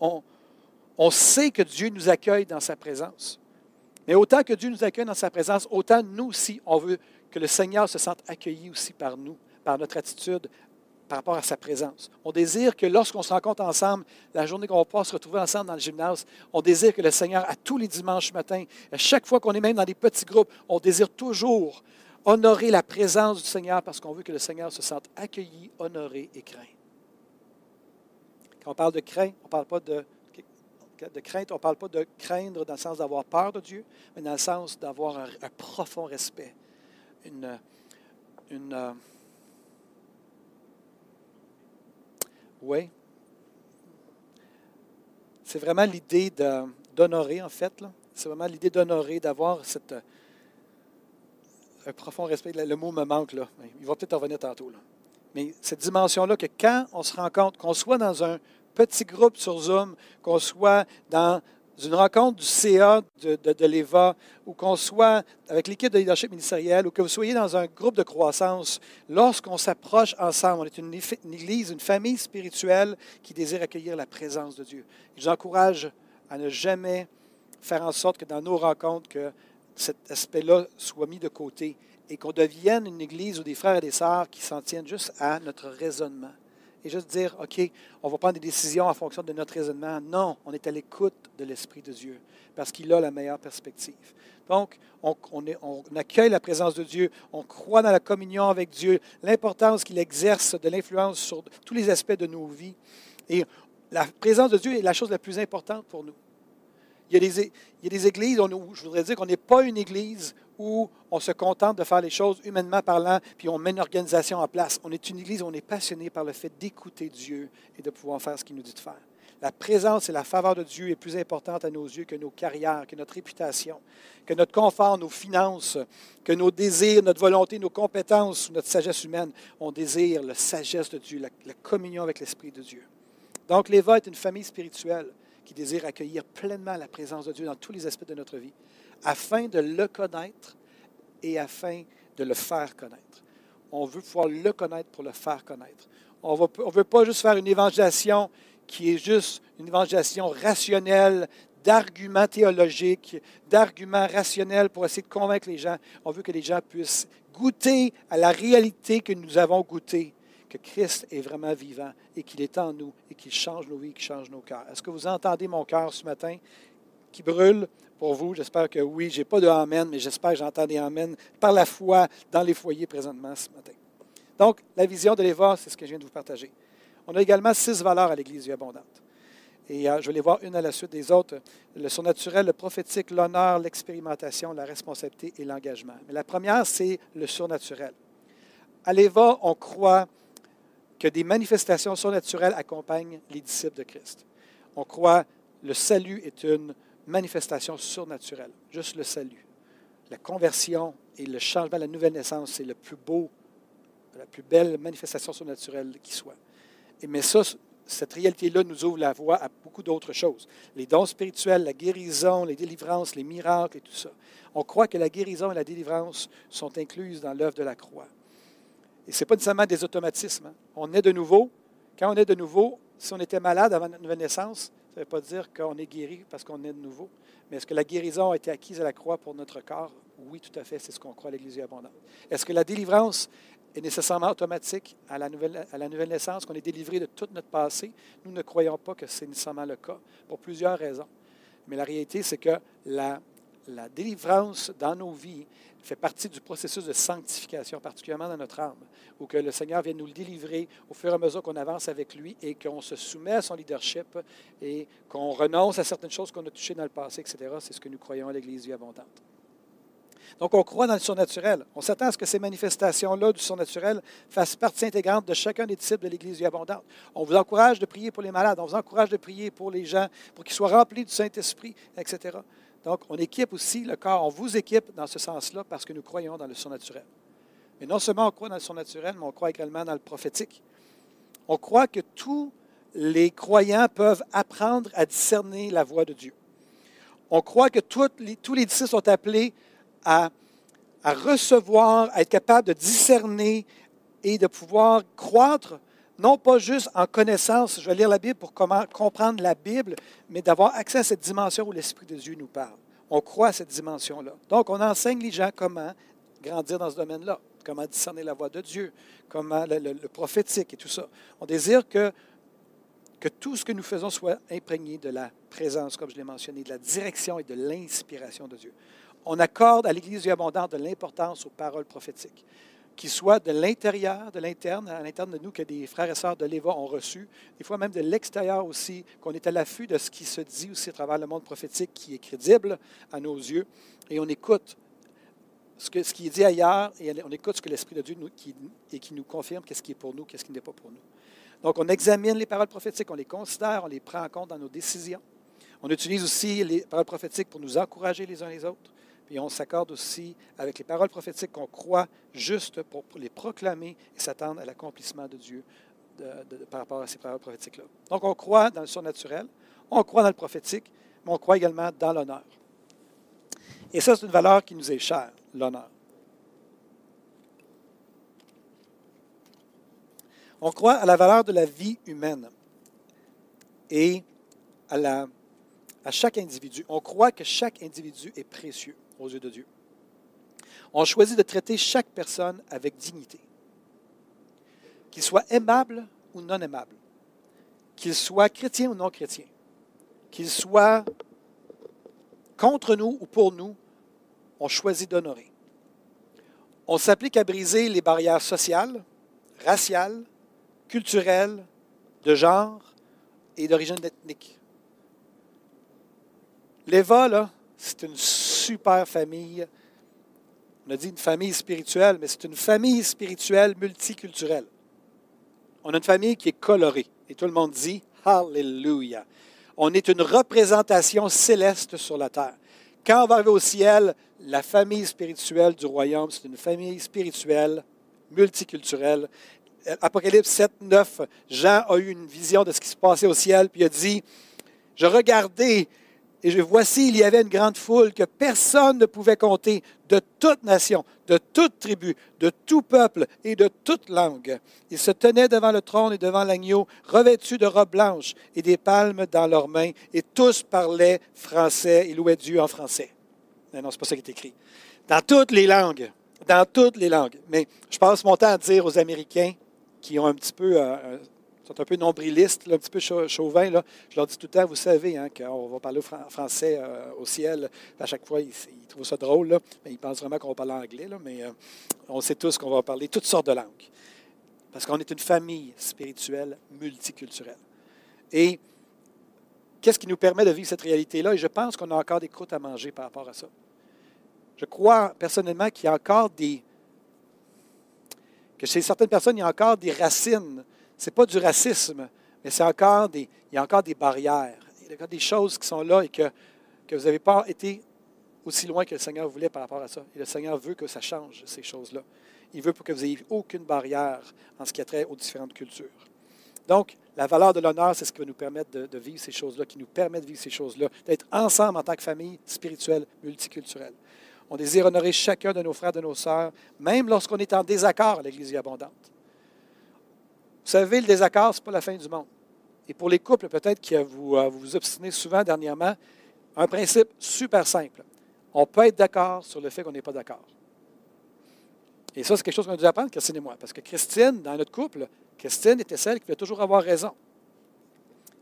Speaker 1: On, on sait que Dieu nous accueille dans sa présence. Mais autant que Dieu nous accueille dans sa présence, autant nous aussi, on veut que le Seigneur se sente accueilli aussi par nous, par notre attitude par rapport à sa présence. On désire que lorsqu'on se rencontre ensemble, la journée qu'on va se retrouver ensemble dans le gymnase, on désire que le Seigneur, à tous les dimanches matins, à chaque fois qu'on est même dans des petits groupes, on désire toujours honorer la présence du Seigneur parce qu'on veut que le Seigneur se sente accueilli, honoré et craint. Quand on parle de crainte, on ne parle pas de, crainte, on ne parle pas de craindre dans le sens d'avoir peur de Dieu, mais dans le sens d'avoir un, profond respect, une, une euh, Oui. C'est vraiment l'idée d'honorer, en fait. C'est vraiment l'idée d'honorer, d'avoir un profond respect. Le mot me manque, là. Il va peut-être revenir tantôt. Mais cette dimension-là, que quand on se rend compte, qu'on soit dans un petit groupe sur Zoom, qu'on soit dans d'une rencontre du CA de, l'EVA, ou qu'on soit avec l'équipe de leadership ministériel, ou que vous soyez dans un groupe de croissance, lorsqu'on s'approche ensemble, on est une, église, une famille spirituelle qui désire accueillir la présence de Dieu. Je vous encourage à ne jamais faire en sorte que dans nos rencontres, que cet aspect-là soit mis de côté et qu'on devienne une église ou des frères et des sœurs qui s'en tiennent juste à notre raisonnement et juste dire, OK, on va prendre des décisions en fonction de notre raisonnement. Non, on est à l'écoute de l'Esprit de Dieu parce qu'il a la meilleure perspective. Donc, on, on, accueille la présence de Dieu, on croit dans la communion avec Dieu, l'importance qu'il exerce de l'influence sur tous les aspects de nos vies. Et la présence de Dieu est la chose la plus importante pour nous. Il y a des, il y a des églises, où je voudrais dire qu'on n'est pas une église où on se contente de faire les choses humainement parlant, puis on met une organisation en place. On est une église on est passionné par le fait d'écouter Dieu et de pouvoir faire ce qu'il nous dit de faire. La présence et la faveur de Dieu est plus importante à nos yeux que nos carrières, que notre réputation, que notre confort, nos finances, que nos désirs, notre volonté, nos compétences notre sagesse humaine. On désire la sagesse de Dieu, la, la communion avec l'Esprit de Dieu. Donc, l'Éva est une famille spirituelle qui désire accueillir pleinement la présence de Dieu dans tous les aspects de notre vie, afin de le connaître et afin de le faire connaître. On veut pouvoir le connaître pour le faire connaître. On ne veut pas juste faire une évangélisation qui est juste une évangélisation rationnelle, d'arguments théologiques, d'arguments rationnels pour essayer de convaincre les gens. On veut que les gens puissent goûter à la réalité que nous avons goûtée, que Christ est vraiment vivant et qu'il est en nous et qu'il change nos vies, qu'il change nos cœurs. Est-ce que vous entendez mon cœur ce matin? Qui brûle pour vous? J'espère que oui. Je n'ai pas de Amen, mais j'espère que j'entends des Amen par la foi dans les foyers présentement ce matin. Donc, la vision de l'Éva, c'est ce que je viens de vous partager. On a également six valeurs à l'Église abondante. Et euh, je vais les voir une à la suite des autres. Le surnaturel, le prophétique, l'honneur, l'expérimentation, la responsabilité et l'engagement. Mais la première, c'est le surnaturel. À l'Éva, on croit que des manifestations surnaturelles accompagnent les disciples de Christ. On croit que le salut est une manifestation surnaturelle, juste le salut. La conversion et le changement, la nouvelle naissance, c'est le plus beau, la plus belle manifestation surnaturelle qui soit mais ça, cette réalité-là nous ouvre la voie à beaucoup d'autres choses. Les dons spirituels, la guérison, les délivrances, les miracles et tout ça. On croit que la guérison et la délivrance sont incluses dans l'œuvre de la croix. Et ce n'est pas nécessairement des automatismes. Hein. On est de nouveau. Quand on est de nouveau, si on était malade avant notre nouvelle naissance, ça ne veut pas dire qu'on est guéri parce qu'on est de nouveau. Mais est-ce que la guérison a été acquise à la croix pour notre corps? Oui, tout à fait, c'est ce qu'on croit à l'Église abondante. Est-ce que la délivrance est nécessairement automatique à la, nouvelle, naissance, qu'on est délivré de tout notre passé? Nous ne croyons pas que c'est nécessairement le cas, pour plusieurs raisons. Mais la réalité, c'est que la délivrance dans nos vies fait partie du processus de sanctification, particulièrement dans notre âme, où que le Seigneur vient nous le délivrer au fur et à mesure qu'on avance avec lui et qu'on se soumet à son leadership et qu'on renonce à certaines choses qu'on a touchées dans le passé, etc. C'est ce que nous croyons à l'Église vie abondante. Donc, on croit dans le surnaturel. On s'attend à ce que ces manifestations-là du surnaturel fassent partie intégrante de chacun des disciples de l'Église vie abondante. On vous encourage de prier pour les malades, on vous encourage de prier pour les gens, pour qu'ils soient remplis du Saint-Esprit, etc. Donc, on équipe aussi le corps, on vous équipe dans ce sens-là parce que nous croyons dans le surnaturel. Mais non seulement on croit dans le surnaturel, mais on croit également dans le prophétique. On croit que tous les croyants peuvent apprendre à discerner la voix de Dieu. On croit que tous les disciples sont appelés à, recevoir, à être capable de discerner et de pouvoir croître, non pas juste en connaissance, je vais lire la Bible pour comprendre la Bible, mais d'avoir accès à cette dimension où l'Esprit de Dieu nous parle. On croit à cette dimension-là. Donc, on enseigne les gens comment grandir dans ce domaine-là, comment discerner la voix de Dieu, comment le, le, prophétique et tout ça. On désire que, que tout ce que nous faisons soit imprégné de la présence, comme je l'ai mentionné, de la direction et de l'inspiration de Dieu on accorde à l'Église abondante de l'importance aux paroles prophétiques, qui soient de l'intérieur, de l'interne, à l'interne de nous, que des frères et sœurs de l'Éva ont reçu, des fois même de l'extérieur aussi, qu'on est à l'affût de ce qui se dit aussi à travers le monde prophétique qui est crédible à nos yeux, et on écoute ce, qui est dit ailleurs, et on écoute ce que l'Esprit de Dieu qui, et qui nous confirme qu'est-ce qui est pour nous, qu'est-ce qui n'est pas pour nous. Donc, on examine les paroles prophétiques, on les considère, on les prend en compte dans nos décisions. On utilise aussi les paroles prophétiques pour nous encourager les uns les autres. Et on s'accorde aussi avec les paroles prophétiques qu'on croit juste pour, les proclamer et s'attendre à l'accomplissement de Dieu par rapport à ces paroles prophétiques-là. Donc, on croit dans le surnaturel, on croit dans le prophétique, mais on croit également dans l'honneur. Et ça, c'est une valeur qui nous est chère, l'honneur. On croit à la valeur de la vie humaine et à chaque individu. On croit que chaque individu est précieux aux yeux de Dieu. On choisit de traiter chaque personne avec dignité. Qu'il soit aimable ou non aimables, qu'ils soient chrétiens ou non chrétiens, qu'ils soient contre nous ou pour nous, on choisit d'honorer. On s'applique à briser les barrières sociales, raciales, culturelles, de genre et d'origine ethnique. L'Eva, c'est une super famille. On a dit une famille spirituelle, mais c'est une famille spirituelle multiculturelle. On a une famille qui est colorée. Et tout le monde dit Hallelujah. On est une représentation céleste sur la terre. Quand on va arriver au ciel, la famille spirituelle du royaume, c'est une famille spirituelle multiculturelle. Apocalypse 7, 9, Jean a eu une vision de ce qui se passait au ciel, puis il a dit, je regardais et voici, il y avait une grande foule que personne ne pouvait compter, de toute nation, de toute tribu, de tout peuple et de toute langue. Ils se tenaient devant le trône et devant l'agneau, revêtus de robes blanches et des palmes dans leurs mains, et tous parlaient français et louaient Dieu en français. Non, non, c'est pas ça qui est écrit. Dans toutes les langues. Dans toutes les langues. Mais je passe mon temps à dire aux Américains qui ont un petit peu euh, un peu nombrilistes, un petit peu chauvins. Là. Je leur dis tout le temps, vous savez, hein, qu'on va parler français euh, au ciel. À chaque fois, ils, trouvent ça drôle, mais ils pensent vraiment qu'on va parler anglais. Mais euh, on sait tous qu'on va parler toutes sortes de langues. Parce qu'on est une famille spirituelle multiculturelle. Et qu'est-ce qui nous permet de vivre cette réalité-là? Et je pense qu'on a encore des croûtes à manger par rapport à ça. Je crois personnellement qu'il y a encore des... que chez certaines personnes, il y a encore des racines n'est pas du racisme, mais c'est encore il y a encore des barrières. Il y a encore des choses qui sont là et que, que vous n'avez pas été aussi loin que le Seigneur voulait par rapport à ça. Et le Seigneur veut que ça change, ces choses-là. Il veut pour que vous n'ayez aucune barrière en ce qui a trait aux différentes cultures. Donc, la valeur de l'honneur, c'est ce qui va nous permettre de, de vivre ces choses-là, qui nous permet de vivre ces choses-là, d'être ensemble en tant que famille spirituelle, multiculturelle. On désire honorer chacun de nos frères, de nos sœurs, même lorsqu'on est en désaccord à l'Église abondante. Vous savez, le désaccord, ce n'est pas la fin du monde. Et pour les couples, peut-être vous euh, vous obstinez souvent dernièrement, un principe super simple. On peut être d'accord sur le fait qu'on n'est pas d'accord. Et ça, c'est quelque chose qu'on a dû apprendre, Christine et moi. Parce que Christine, dans notre couple, Christine était celle qui voulait toujours avoir raison.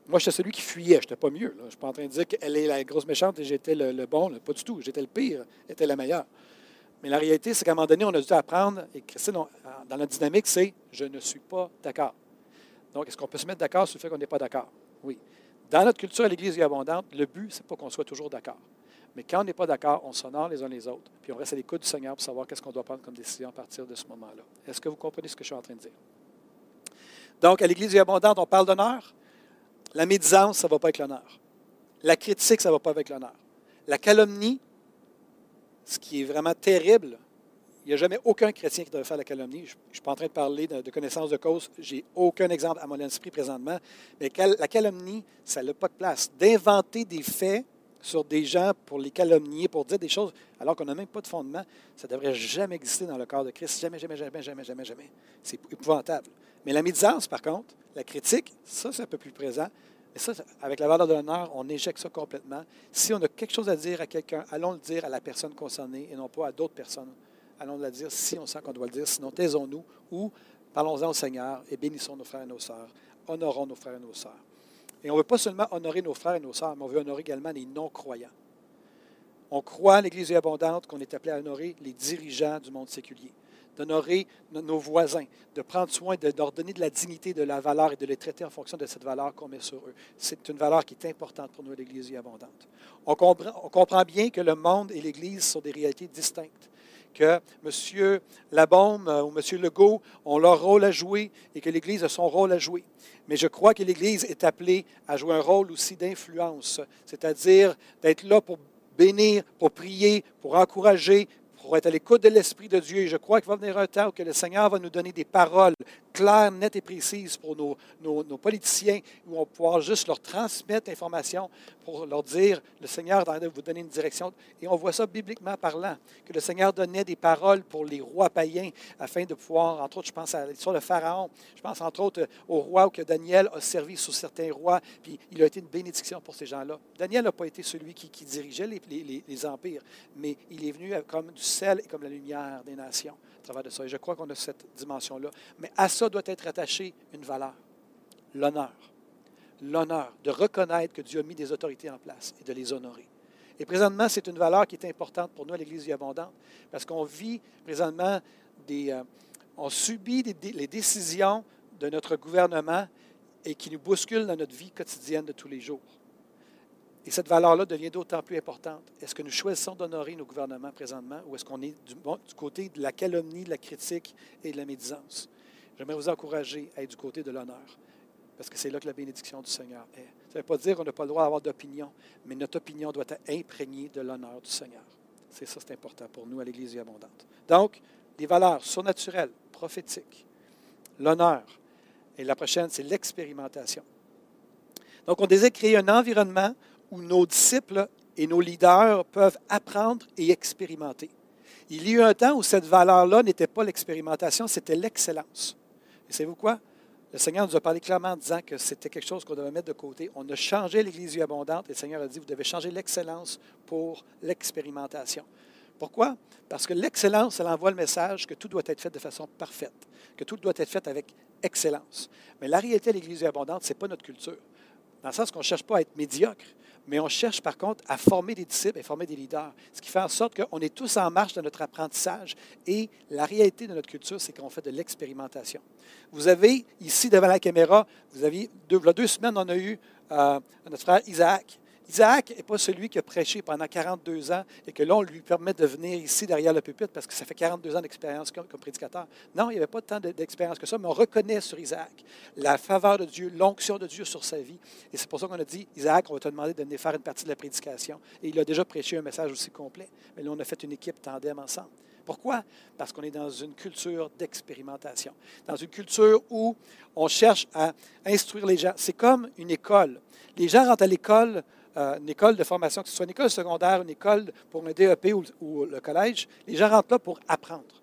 Speaker 1: Moi, j'étais celui qui fuyait. Je n'étais pas mieux. Je ne suis pas en train de dire qu'elle est la grosse méchante et j'étais le, bon. Pas du tout. J'étais le pire. Elle était la meilleure. Mais la réalité, c'est qu'à un moment donné, on a dû apprendre, et Christine, dans la dynamique, c'est je ne suis pas d'accord. Donc, est-ce qu'on peut se mettre d'accord sur le fait qu'on n'est pas d'accord? Oui. Dans notre culture à l'Église abondante, le but, ce n'est pas qu'on soit toujours d'accord. Mais quand on n'est pas d'accord, on s'honore les uns les autres, puis on reste à l'écoute du Seigneur pour savoir qu'est-ce qu'on doit prendre comme décision à partir de ce moment-là. Est-ce que vous comprenez ce que je suis en train de dire? Donc, à l'Église abondante, on parle d'honneur. La médisance, ça ne va pas avec l'honneur. La critique, ça ne va pas avec l'honneur. La calomnie, ce qui est vraiment terrible, il n'y a jamais aucun chrétien qui devrait faire la calomnie. Je ne suis pas en train de parler de, connaissance de cause. J'ai aucun exemple à mon esprit présentement. Mais la calomnie, ça n'a pas de place. D'inventer des faits sur des gens pour les calomnier, pour dire des choses alors qu'on n'a même pas de fondement, ça ne devrait jamais exister dans le corps de Christ. Jamais, jamais, jamais, jamais, jamais, jamais. C'est épouvantable. Mais la médisance, par contre, la critique, ça, c'est un peu plus présent. Et ça, avec la valeur de l'honneur, on éjecte ça complètement. Si on a quelque chose à dire à quelqu'un, allons le dire à la personne concernée et non pas à d'autres personnes. Allons le dire si on sent qu'on doit le dire. Sinon, taisons-nous ou parlons-en au Seigneur et bénissons nos frères et nos sœurs. Honorons nos frères et nos sœurs. Et on ne veut pas seulement honorer nos frères et nos sœurs, mais on veut honorer également les non-croyants. On croit à l'Église abondante qu'on est appelé à honorer les dirigeants du monde séculier d'honorer nos voisins, de prendre soin de leur de la dignité, de la valeur et de les traiter en fonction de cette valeur qu'on met sur eux. C'est une valeur qui est importante pour nous, l'Église abondante. On comprend, on comprend bien que le monde et l'Église sont des réalités distinctes que M. Labaume euh, ou M. Legault ont leur rôle à jouer et que l'Église a son rôle à jouer. Mais je crois que l'Église est appelée à jouer un rôle aussi d'influence, c'est-à-dire d'être là pour bénir, pour prier, pour encourager, pour être à l'écoute de l'Esprit de Dieu. Et je crois qu'il va venir un temps où le Seigneur va nous donner des paroles claires, nettes et précises pour nos, nos, politiciens, où on va pouvoir juste leur transmettre l'information pour leur dire, le Seigneur de vous donner une direction. Et on voit ça bibliquement parlant, que le Seigneur donnait des paroles pour les rois païens afin de pouvoir, entre autres, je pense à l'histoire de Pharaon, je pense entre autres au roi où que Daniel a servi sous certains rois, puis il a été une bénédiction pour ces gens-là. Daniel n'a pas été celui qui, qui dirigeait les, les, les, empires, mais il est venu comme du et comme la lumière des nations à travers de ça. Et je crois qu'on a cette dimension-là. Mais à ça doit être attaché une valeur. l'honneur. L'honneur, de reconnaître que Dieu a mis des autorités en place et de les honorer. Et présentement, c'est une valeur qui est importante pour nous à l'Église Vie Abondante, parce qu'on vit présentement des. Euh, on subit les décisions de notre gouvernement et qui nous bousculent dans notre vie quotidienne de tous les jours. Et cette valeur-là devient d'autant plus importante. Est-ce que nous choisissons d'honorer nos gouvernements présentement ou est-ce qu'on est du, côté de la calomnie, de la critique et de la médisance? J'aimerais vous encourager à être du côté de l'honneur, parce que c'est là que la bénédiction du Seigneur est. Ça ne veut pas dire qu'on n'a pas le droit d'avoir d'opinion, mais notre opinion doit être imprégnée de l'honneur du Seigneur. C'est ça, c'est important pour nous à l'Église abondante. Donc, les valeurs surnaturelles, prophétiques, l'honneur, et la prochaine, c'est l'expérimentation. Donc, on désire créer un environnement où nos disciples et nos leaders peuvent apprendre et expérimenter. Il y a eu un temps où cette valeur-là n'était pas l'expérimentation, c'était l'excellence. Et savez-vous quoi? Le Seigneur nous a parlé clairement en disant que c'était quelque chose qu'on devait mettre de côté. On a changé l'Église abondante et le Seigneur a dit, vous devez changer l'excellence pour l'expérimentation. Pourquoi? Parce que l'excellence, elle envoie le message que tout doit être fait de façon parfaite, que tout doit être fait avec excellence. Mais la réalité de l'Église abondante, ce n'est pas notre culture. Dans le sens qu'on ne cherche pas à être médiocre, mais on cherche par contre à former des disciples et former des leaders. Ce qui fait en sorte qu'on est tous en marche de notre apprentissage. Et la réalité de notre culture, c'est qu'on fait de l'expérimentation. Vous avez ici devant la caméra, vous avez deux, deux semaines, on a eu euh, notre frère Isaac Isaac n'est pas celui qui a prêché pendant 42 ans et que là, on lui permet de venir ici derrière le pupitre parce que ça fait 42 ans d'expérience comme, prédicateur. Non, il n'y avait pas tant d'expérience que ça, mais on reconnaît sur Isaac la faveur de Dieu, l'onction de Dieu sur sa vie. Et c'est pour ça qu'on a dit, Isaac, on va te demander de venir faire une partie de la prédication. Et il a déjà prêché un message aussi complet. Mais là, on a fait une équipe tandem ensemble. Pourquoi? Parce qu'on est dans une culture d'expérimentation, dans une culture où on cherche à instruire les gens. C'est comme une école. Les gens rentrent à l'école euh, une école de formation, que ce soit une école secondaire, une école pour un DEP ou, le collège, les gens rentrent là pour apprendre.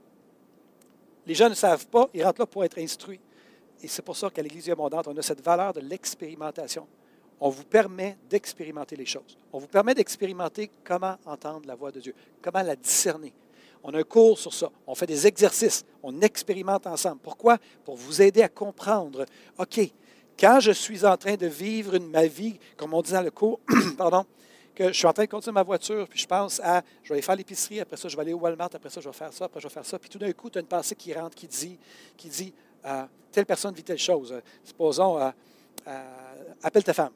Speaker 1: Les gens ne savent pas, ils rentrent là pour être instruits. Et c'est pour ça qu'à l'Église abondante, on a cette valeur de l'expérimentation. On vous permet d'expérimenter les choses. On vous permet d'expérimenter comment entendre la voix de Dieu, comment la discerner. On a un cours sur ça. On fait des exercices. On expérimente ensemble. Pourquoi? Pour vous aider à comprendre. OK, quand je suis en train de vivre ma vie, comme on dit dans le cours, pardon, que je suis en train de conduire ma voiture, puis je pense à, je vais aller faire l'épicerie, après ça, je vais aller au Walmart, après ça, je vais faire ça, après, je vais faire ça. Puis tout d'un coup, tu as une pensée qui rentre, qui dit, qui dit euh, telle personne vit telle chose. Supposons, euh, euh, appelle ta femme.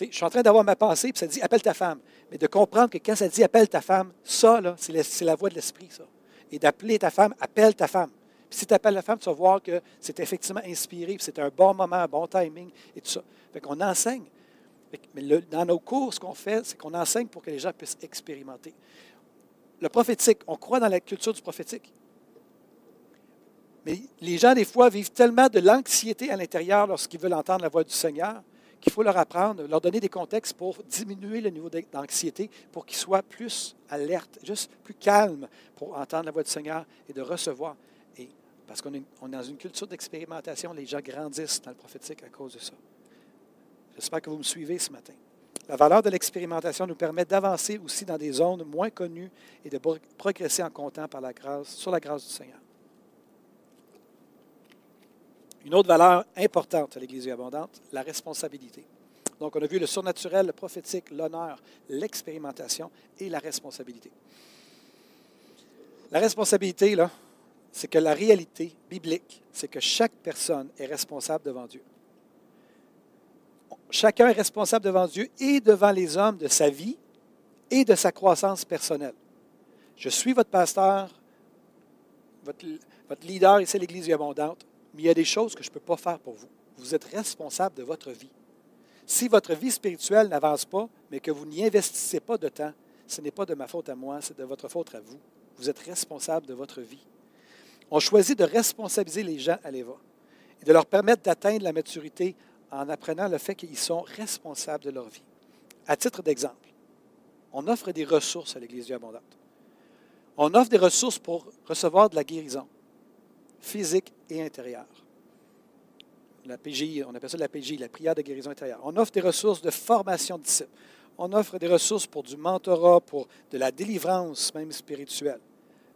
Speaker 1: je suis en train d'avoir ma pensée, puis ça dit appelle ta femme. Mais de comprendre que quand ça dit appelle ta femme, ça, c'est la voix de l'esprit, ça. Et d'appeler ta femme, appelle ta femme. Puis si tu appelles la femme, tu vas voir que c'est effectivement inspiré, c'est un bon moment, un bon timing et tout ça. Fait qu'on enseigne. Mais dans nos cours, ce qu'on fait, c'est qu'on enseigne pour que les gens puissent expérimenter. Le prophétique, on croit dans la culture du prophétique. Mais les gens, des fois, vivent tellement de l'anxiété à l'intérieur lorsqu'ils veulent entendre la voix du Seigneur qu'il faut leur apprendre, leur donner des contextes pour diminuer le niveau d'anxiété, pour qu'ils soient plus alertes, juste plus calmes pour entendre la voix du Seigneur et de recevoir. Parce qu'on est, dans une culture d'expérimentation, les gens grandissent dans le prophétique à cause de ça. J'espère que vous me suivez ce matin. La valeur de l'expérimentation nous permet d'avancer aussi dans des zones moins connues et de progresser en comptant par la grâce, sur la grâce du Seigneur. Une autre valeur importante à l'Église abondante, la responsabilité. Donc, on a vu le surnaturel, le prophétique, l'honneur, l'expérimentation et la responsabilité. La responsabilité, là, c'est que la réalité biblique, c'est que chaque personne est responsable devant Dieu. Chacun est responsable devant Dieu et devant les hommes de sa vie et de sa croissance personnelle. Je suis votre pasteur, votre, leader ici à l'Église abondante, mais il y a des choses que je ne peux pas faire pour vous. Vous êtes responsable de votre vie. Si votre vie spirituelle n'avance pas, mais que vous n'y investissez pas de temps, ce n'est pas de ma faute à moi, c'est de votre faute à vous. Vous êtes responsable de votre vie ont choisi de responsabiliser les gens à l'EVA et de leur permettre d'atteindre la maturité en apprenant le fait qu'ils sont responsables de leur vie. À titre d'exemple, on offre des ressources à l'Église du Abondante. On offre des ressources pour recevoir de la guérison physique et intérieure. La PJ, on appelle ça la PJ, la prière de guérison intérieure. On offre des ressources de formation de disciples. On offre des ressources pour du mentorat, pour de la délivrance même spirituelle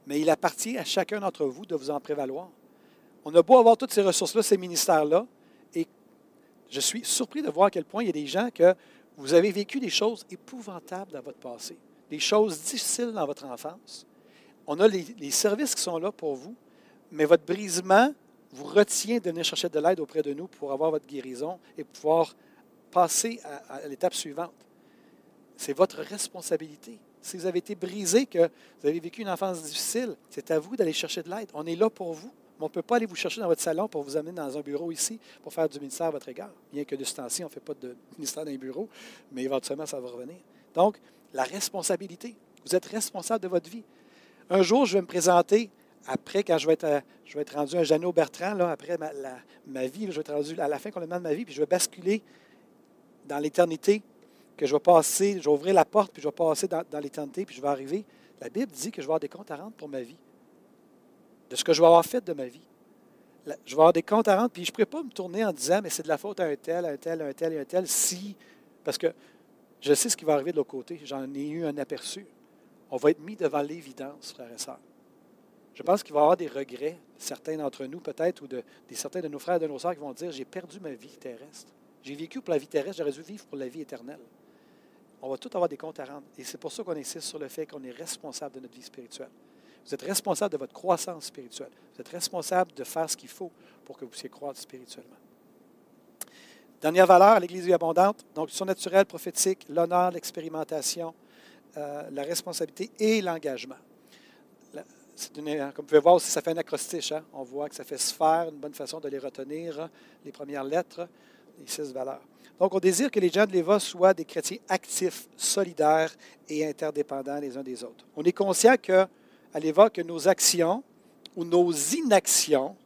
Speaker 1: mais il appartient à chacun d'entre vous de vous en prévaloir. On a beau avoir toutes ces ressources-là, ces ministères-là, et je suis surpris de voir à quel point il y a des gens que vous avez vécu des choses épouvantables dans votre passé, des choses difficiles dans votre enfance. On a les, services qui sont là pour vous, mais votre brisement vous retient de venir chercher de l'aide auprès de nous pour avoir votre guérison et pouvoir passer à, l'étape suivante. C'est votre responsabilité. Si vous avez été brisé, que vous avez vécu une enfance difficile, c'est à vous d'aller chercher de l'aide. On est là pour vous. on ne peut pas aller vous chercher dans votre salon pour vous amener dans un bureau ici pour faire du ministère à votre égard. Bien que de ce temps-ci, on ne fait pas de ministère dans les bureaux, mais éventuellement, ça va revenir. Donc, la responsabilité. Vous êtes responsable de votre vie. Un jour, je vais me présenter après, quand je vais être, être rendu un Jeannot Bertrand, là, après ma, ma, vie, je vais être rendu à la fin complètement de ma vie, puis je vais basculer dans l'éternité, que je vais passer, je vais ouvrir la porte, puis je vais passer dans, l'éternité, puis je vais arriver. La Bible dit que je vais avoir des comptes à rendre pour ma vie, de ce que je vais avoir fait de ma vie. je vais avoir des comptes à rendre, puis je ne pourrais pas me tourner en disant, mais c'est de la faute à un tel, à un tel, à un tel, à un tel, si, parce que je sais ce qui va arriver de l'autre côté. J'en ai eu un aperçu. On va être mis devant l'évidence, frères et sœurs. Je pense qu'il va y avoir des regrets, certains d'entre nous peut-être, ou de, certains de nos frères et de nos sœurs qui vont dire J'ai perdu ma vie terrestre. J'ai vécu pour la vie terrestre, j'aurais dû vivre pour la vie éternelle. On va tout avoir des comptes à rendre. Et c'est pour ça qu'on insiste sur le fait qu'on est responsable de notre vie spirituelle. Vous êtes responsable de votre croissance spirituelle. Vous êtes responsable de faire ce qu'il faut pour que vous puissiez croître spirituellement. Dernière valeur l'Église vie abondante, donc surnaturel, prophétique, l'honneur, l'expérimentation, euh, la responsabilité et l'engagement. comme vous pouvez voir aussi, ça fait un acrostiche. Hein. On voit que ça fait faire, une bonne façon de les retenir, les premières lettres les six valeurs. Donc, on désire que les gens de l'Éva soient des chrétiens actifs, solidaires et interdépendants les uns des autres. On est conscient que, à que nos actions ou nos inactions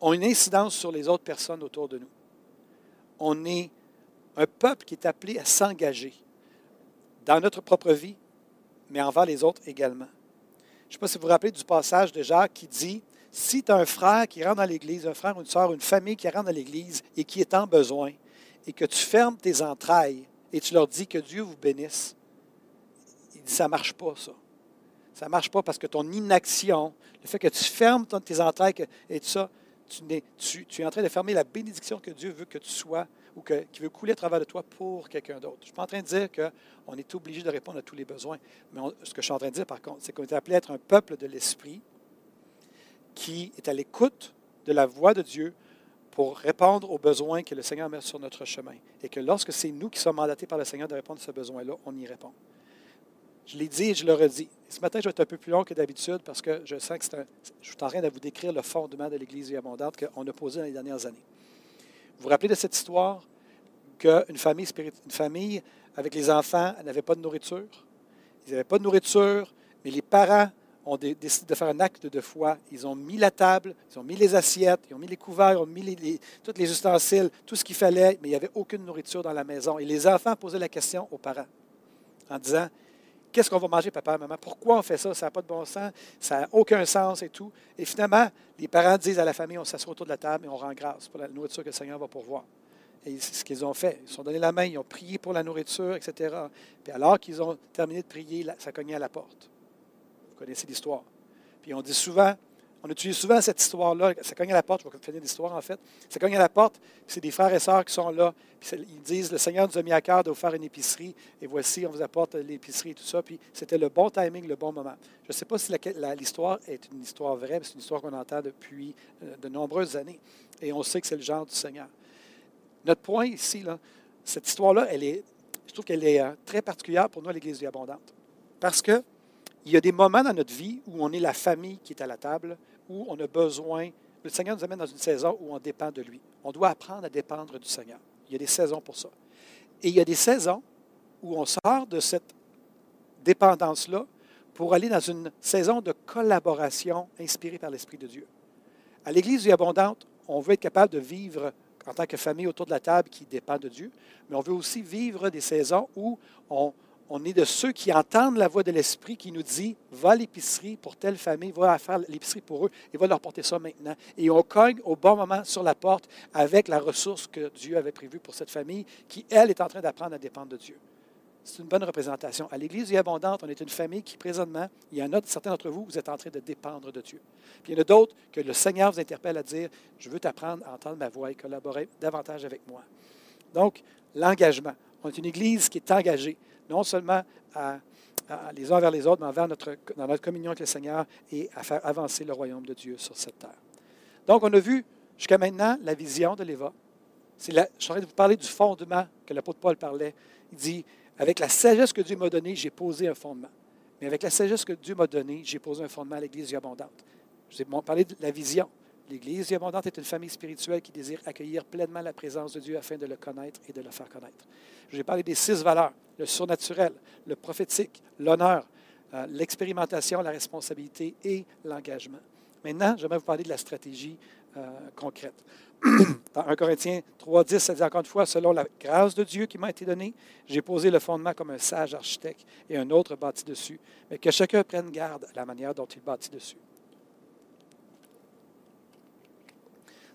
Speaker 1: ont une incidence sur les autres personnes autour de nous. On est un peuple qui est appelé à s'engager dans notre propre vie, mais envers les autres également. Je ne sais pas si vous vous rappelez du passage de Jacques qui dit si tu as un frère qui rentre dans l'Église, un frère ou une soeur, une famille qui rentre dans l'Église et qui est en besoin, et que tu fermes tes entrailles et tu leur dis que Dieu vous bénisse, il dit ça ne marche pas, ça. Ça ne marche pas parce que ton inaction, le fait que tu fermes tes entrailles et tout ça, tu, es en train de fermer la bénédiction que Dieu veut que tu sois ou qui veut couler à travers de toi pour quelqu'un d'autre. Je ne suis pas en train de dire qu'on est obligé de répondre à tous les besoins. Mais ce que je suis en train de dire, par contre, c'est qu'on est appelé à être un peuple de l'esprit qui est à l'écoute de la voix de Dieu pour répondre aux besoins que le Seigneur met sur notre chemin. Et que lorsque c'est nous qui sommes mandatés par le Seigneur de répondre à ce besoin-là, on y répond. Je l'ai dit et je le redis. Ce matin, je vais être un peu plus long que d'habitude parce que je sens que c'est un, je suis en train de vous décrire le fondement de l'Église abondante qu'on a posé dans les dernières années. Vous vous rappelez de cette histoire qu'une famille, une famille avec les enfants n'avait pas de nourriture? Ils n'avaient pas de nourriture, mais les parents ont décidé de faire un acte de foi. Ils ont mis la table, ils ont mis les assiettes, ils ont mis les couverts, ils ont mis les, tous les ustensiles, tout ce qu'il fallait, mais il n'y avait aucune nourriture dans la maison. Et les enfants posaient la question aux parents en disant Qu'est-ce qu'on va manger, papa, maman? Pourquoi on fait ça? Ça n'a pas de bon sens, ça n'a aucun sens et tout. Et finalement, les parents disent à la famille On s'assoit autour de la table et on rend grâce pour la nourriture que le Seigneur va pourvoir. Et c'est ce qu'ils ont fait. Ils se sont donné la main, ils ont prié pour la nourriture, etc. Puis alors qu'ils ont terminé de prier, ça cognait à la porte connaissez l'histoire. Puis on dit souvent, on utilise souvent cette histoire-là, ça cogne à la porte, je vais finir l'histoire en fait. Ça cogne à la porte, c'est des frères et sœurs qui sont là, ils disent Le Seigneur nous a mis à cœur de vous faire une épicerie, et voici, on vous apporte l'épicerie et tout ça. Puis c'était le bon timing, le bon moment. Je ne sais pas si l'histoire est une histoire vraie, mais c'est une histoire qu'on entend depuis euh, de nombreuses années, et on sait que c'est le genre du Seigneur. Notre point ici, là, cette histoire-là, elle est, je trouve qu'elle est euh, très particulière pour nous à l'Église abondante. Parce que il y a des moments dans notre vie où on est la famille qui est à la table, où on a besoin. Le Seigneur nous amène dans une saison où on dépend de lui. On doit apprendre à dépendre du Seigneur. Il y a des saisons pour ça. Et il y a des saisons où on sort de cette dépendance-là pour aller dans une saison de collaboration inspirée par l'Esprit de Dieu. À l'Église vie abondante, on veut être capable de vivre en tant que famille autour de la table qui dépend de Dieu, mais on veut aussi vivre des saisons où on, on est de ceux qui entendent la voix de l'Esprit qui nous dit Va à l'épicerie pour telle famille, va faire l'épicerie pour eux et va leur porter ça maintenant. Et on cogne au bon moment sur la porte avec la ressource que Dieu avait prévue pour cette famille qui, elle, est en train d'apprendre à dépendre de Dieu. c'est une bonne représentation. À l'Église Vie Abondante, on est une famille qui, présentement, il y en a certains d'entre vous, vous êtes en train de dépendre de Dieu. Puis il y en a d'autres que le Seigneur vous interpelle à dire Je veux t'apprendre à entendre ma voix et collaborer davantage avec moi. Donc, l'engagement. On est une Église qui est engagée, non seulement les uns vers les autres, mais envers notre, dans notre communion avec le Seigneur et à faire avancer le royaume de Dieu sur cette terre. Donc, on a vu jusqu'à maintenant la vision de l'Éva. je suis en train de vous parler du fondement que l'apôtre Paul parlait. Il dit avec la sagesse que Dieu m'a donnée, j'ai posé un fondement. Mais avec la sagesse que Dieu m'a donnée, j'ai posé un fondement à l'Église abondante. Je vous ai de la vision. L'Église abondante est une famille spirituelle qui désire accueillir pleinement la présence de Dieu afin de le connaître et de le faire connaître. Je ai parlé des six valeurs le surnaturel, le prophétique, l'honneur, euh, l'expérimentation, la responsabilité et l'engagement. Maintenant, j'aimerais vous parler de la stratégie euh, concrète. Dans 1 Corinthiens 3, 10, ça dit encore une fois, selon la grâce de Dieu qui m'a été donnée, j'ai posé le fondement comme un sage architecte et un autre bâti dessus, mais que chacun prenne garde à la manière dont il bâtit dessus.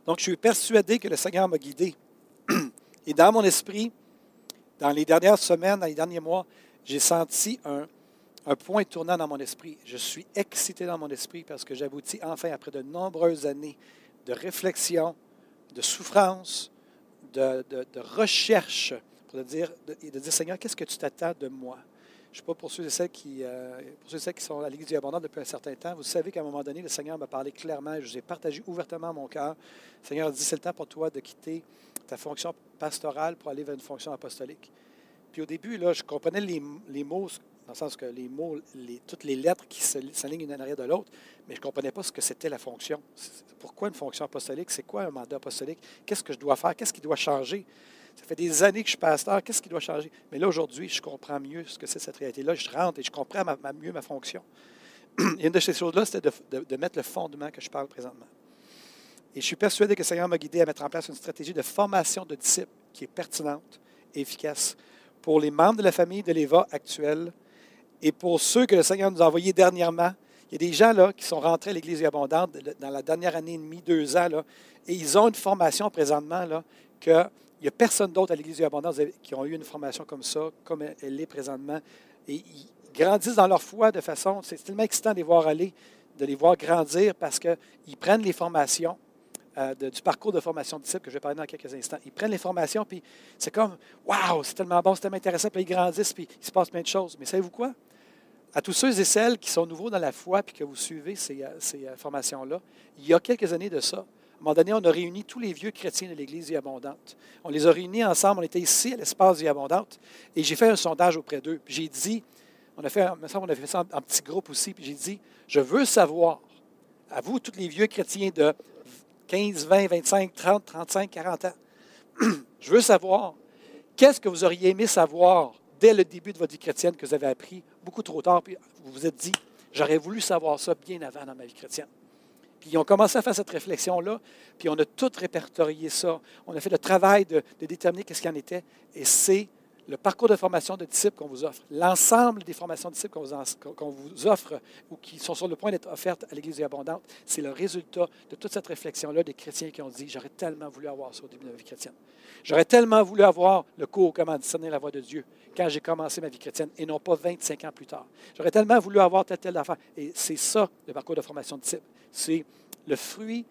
Speaker 1: Donc, je suis persuadé que le Seigneur m'a guidé. Et dans mon esprit, dans les dernières semaines, dans les derniers mois, j'ai senti un, point tournant dans mon esprit. Je suis excité dans mon esprit parce que j'aboutis enfin, après de nombreuses années de réflexion, de souffrance, de, recherche, pour dire, de, de dire Seigneur, qu'est-ce que tu t'attends de moi? Je ne sais pas pour ceux et celles qui, euh, pour ceux et celles qui sont à l'Église du Abondant depuis un certain temps. Vous savez qu'à un moment donné, le Seigneur m'a parlé clairement. Je vous ai partagé ouvertement mon cœur. Le Seigneur a dit c'est le temps pour toi de quitter ta fonction pastorale pour aller vers une fonction apostolique. Puis au début, là, je comprenais les, les mots dans le sens que les mots, toutes les lettres qui s'alignent une en arrière de l'autre, mais je ne comprenais pas ce que c'était la fonction. Pourquoi une fonction apostolique? C'est quoi un mandat apostolique? Qu'est-ce que je dois faire? Qu'est-ce qui doit changer? Ça fait des années que je suis pasteur. Qu'est-ce qui doit changer? Mais là, aujourd'hui, je comprends mieux ce que c'est cette réalité-là. Je rentre et je comprends mieux ma fonction. Et une de ces choses-là, c'était de, mettre le fondement que je parle présentement. Et je suis persuadé que le Seigneur m'a guidé à mettre en place une stratégie de formation de disciples qui est pertinente et efficace pour les membres de la famille de l'Éva actuelle et pour ceux que le Seigneur nous a envoyés dernièrement, il y a des gens là, qui sont rentrés à l'Église abondante dans la dernière année et demie, deux ans, là, et ils ont une formation présentement là, qu'il n'y a personne d'autre à l'Église abondante qui ont eu une formation comme ça, comme elle est présentement. Et ils grandissent dans leur foi de façon, c'est tellement excitant de les voir aller, de les voir grandir parce qu'ils prennent les formations euh, du parcours de formation de disciples que je vais parler dans quelques instants. Ils prennent les formations, puis c'est comme, waouh, c'est tellement bon, c'est tellement intéressant, puis ils grandissent, puis il se passe plein de choses. Mais savez-vous quoi? À tous ceux et celles qui sont nouveaux dans la foi, puis que vous suivez ces, euh, ces euh, formations-là, il y a quelques années de ça, à un moment donné, on a réuni tous les vieux chrétiens de l'Église Vie Abondante. On les a réunis ensemble, on était ici à l'espace Vie Abondante, et j'ai fait un sondage auprès d'eux. J'ai dit, on a fait, on a fait ça en petit groupe aussi, puis j'ai dit, je veux savoir, à vous, tous les vieux chrétiens de 15, 20, 25, 30, 35, 40 ans. Je veux savoir, qu'est-ce que vous auriez aimé savoir dès le début de votre vie chrétienne que vous avez appris beaucoup trop tard, puis vous vous êtes dit, j'aurais voulu savoir ça bien avant dans ma vie chrétienne. Ils ont commencé à faire cette réflexion-là, puis on a tout répertorié ça. On a fait le travail de, déterminer qu'est-ce qu'il en était, et c'est le parcours de formation de disciples qu'on vous offre, l'ensemble des formations de disciples qu'on vous, offre ou qui sont sur le point d'être offertes à l'Église abondante, c'est le résultat de toute cette réflexion-là des chrétiens qui ont dit J'aurais tellement voulu avoir ça au début de ma vie chrétienne. J'aurais tellement voulu avoir le cours Comment discerner la voix de Dieu quand j'ai commencé ma vie chrétienne et non pas 25 ans plus tard. J'aurais tellement voulu avoir telle, telle affaire. Et c'est ça, le parcours de formation de disciples. C'est le fruit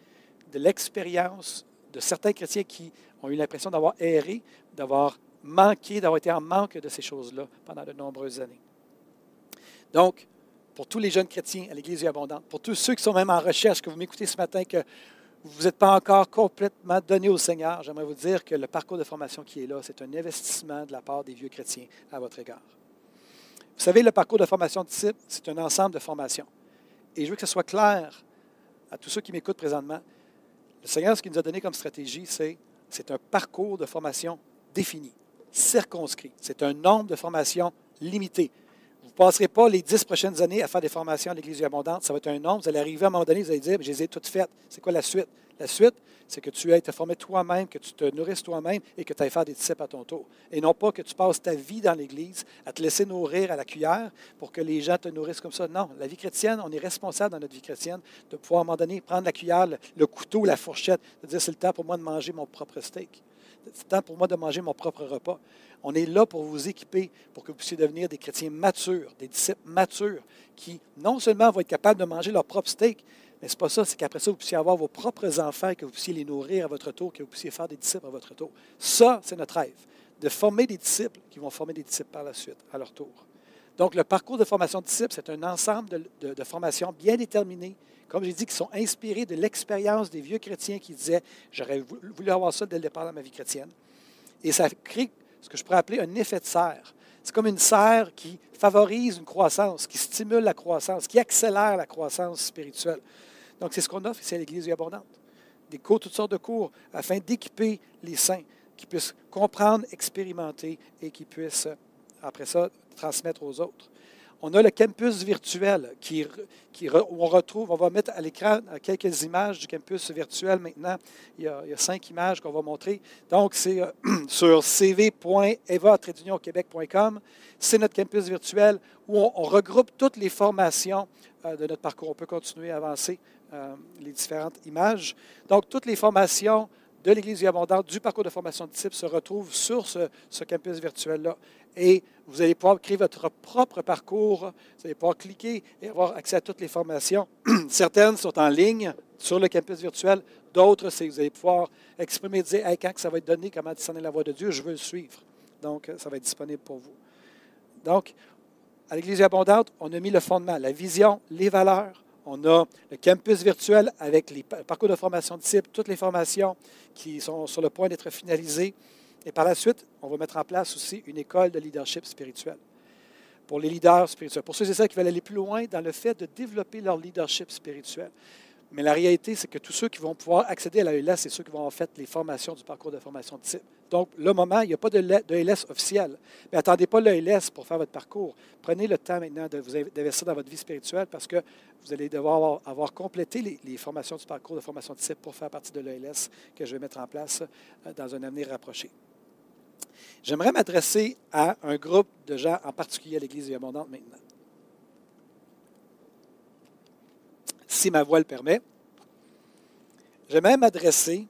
Speaker 1: de l'expérience de certains chrétiens qui ont eu l'impression d'avoir erré, d'avoir manqué, d'avoir été en manque de ces choses-là pendant de nombreuses années. Donc, pour tous les jeunes chrétiens à l'Église abondante, pour tous ceux qui sont même en recherche, que vous m'écoutez ce matin, que vous n'êtes pas encore complètement donné au Seigneur, j'aimerais vous dire que le parcours de formation qui est là, c'est un investissement de la part des vieux chrétiens à votre égard. Vous savez, le parcours de formation de disciples, c'est un ensemble de formations. Et je veux que ce soit clair à tous ceux qui m'écoutent présentement. Le Seigneur, ce qu'il nous a donné comme stratégie, c'est, un parcours de formation défini circonscrit. C'est un nombre de formations limité. Vous ne passerez pas les dix prochaines années à faire des formations à l'Église abondante. Ça va être un nombre. Vous allez arriver à un moment donné, vous allez dire, je les ai toutes faites. C'est quoi la suite? La suite, c'est que tu aies été formé toi-même, que tu te nourrisses toi-même et que tu ailles faire des disciples à ton tour. Et non pas que tu passes ta vie dans l'Église à te laisser nourrir à la cuillère pour que les gens te nourrissent comme ça. Non, la vie chrétienne, on est responsable dans notre vie chrétienne de pouvoir à un moment donné prendre la cuillère, le, couteau, la fourchette, de dire c'est le temps pour moi de manger mon propre steak c'est temps pour moi de manger mon propre repas. On est là pour vous équiper, pour que vous puissiez devenir des chrétiens matures, des disciples matures, qui non seulement vont être capables de manger leur propre steak, mais ce n'est pas ça, c'est qu'après ça, vous puissiez avoir vos propres enfants, que vous puissiez les nourrir à votre tour, que vous puissiez faire des disciples à votre tour. Ça, c'est notre rêve, de former des disciples qui vont former des disciples par la suite, à leur tour. Donc, le parcours de formation de disciples, c'est un ensemble de, de, formations bien déterminées, comme j'ai dit, qui sont inspirées de l'expérience des vieux chrétiens qui disaient J'aurais voulu avoir ça dès le départ dans ma vie chrétienne. Et ça crée ce que je pourrais appeler un effet de serre. C'est comme une serre qui favorise une croissance, qui stimule la croissance, qui accélère la croissance spirituelle. Donc, c'est ce qu'on offre ici à l'Église abondante. Des cours, toutes sortes de cours, afin d'équiper les saints, qui puissent comprendre, expérimenter et qui puissent, après ça, transmettre aux autres. On a le campus virtuel qui, où on retrouve, on va mettre à l'écran quelques images du campus virtuel maintenant. Il y a, cinq images qu'on va montrer. Donc, c'est euh, sur cv.eva.québec.com. C'est notre campus virtuel où on, regroupe toutes les formations euh, de notre parcours. On peut continuer à avancer euh, les différentes images. Donc, toutes les formations de l'Église vie abondante, du parcours de formation de type, se retrouvent sur ce, campus virtuel-là. Et vous allez pouvoir créer votre propre parcours. Vous allez pouvoir cliquer et avoir accès à toutes les formations. Certaines sont en ligne sur le campus virtuel. D'autres, c'est vous allez pouvoir exprimer, dire hey, quand ça va être donné, comment discerner la voix de Dieu, je veux le suivre. Donc, ça va être disponible pour vous. Donc, à l'Église abondante, on a mis le fondement, la vision, les valeurs, on a le campus virtuel avec les parcours de formation de type, toutes les formations qui sont sur le point d'être finalisées. Et par la suite, on va mettre en place aussi une école de leadership spirituel pour les leaders spirituels, pour ceux et celles qui veulent aller plus loin dans le fait de développer leur leadership spirituel. Mais la réalité, c'est que tous ceux qui vont pouvoir accéder à la ELS, c'est ceux qui vont avoir fait les formations du parcours de formation type. Donc, le moment, il n'y a pas de, de LS officiel. Mais attendez pas le LS pour faire votre parcours. Prenez le temps maintenant de vous investir dans votre vie spirituelle parce que vous allez devoir avoir, complété les, formations du parcours de formation type pour faire partie de l'ELS que je vais mettre en place euh, dans un avenir rapproché. J'aimerais m'adresser à un groupe de gens, en particulier à l'Église Abondante maintenant. Si ma voix le permet, j'aimerais m'adresser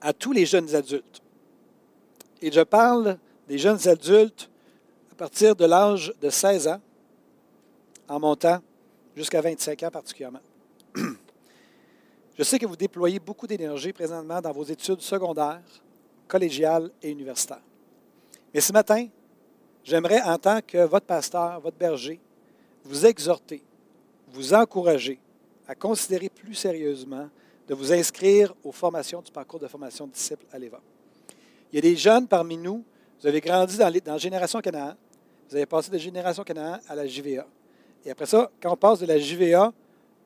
Speaker 1: à tous les jeunes adultes. Et je parle des jeunes adultes à partir de l'âge de 16 ans, en montant jusqu'à 25 ans particulièrement. Je sais que vous déployez beaucoup d'énergie présentement dans vos études secondaires, collégiales et universitaires. Mais ce matin, j'aimerais, en tant que votre pasteur, votre berger, vous exhorter, vous encourager à considérer plus sérieusement de vous inscrire aux formations du parcours de formation de disciples à l'EVA. Il y a des jeunes parmi nous, vous avez grandi dans, dans Génération Canaan, vous avez passé de Génération Canaan à la JVA. Et après ça, quand on passe de la JVA,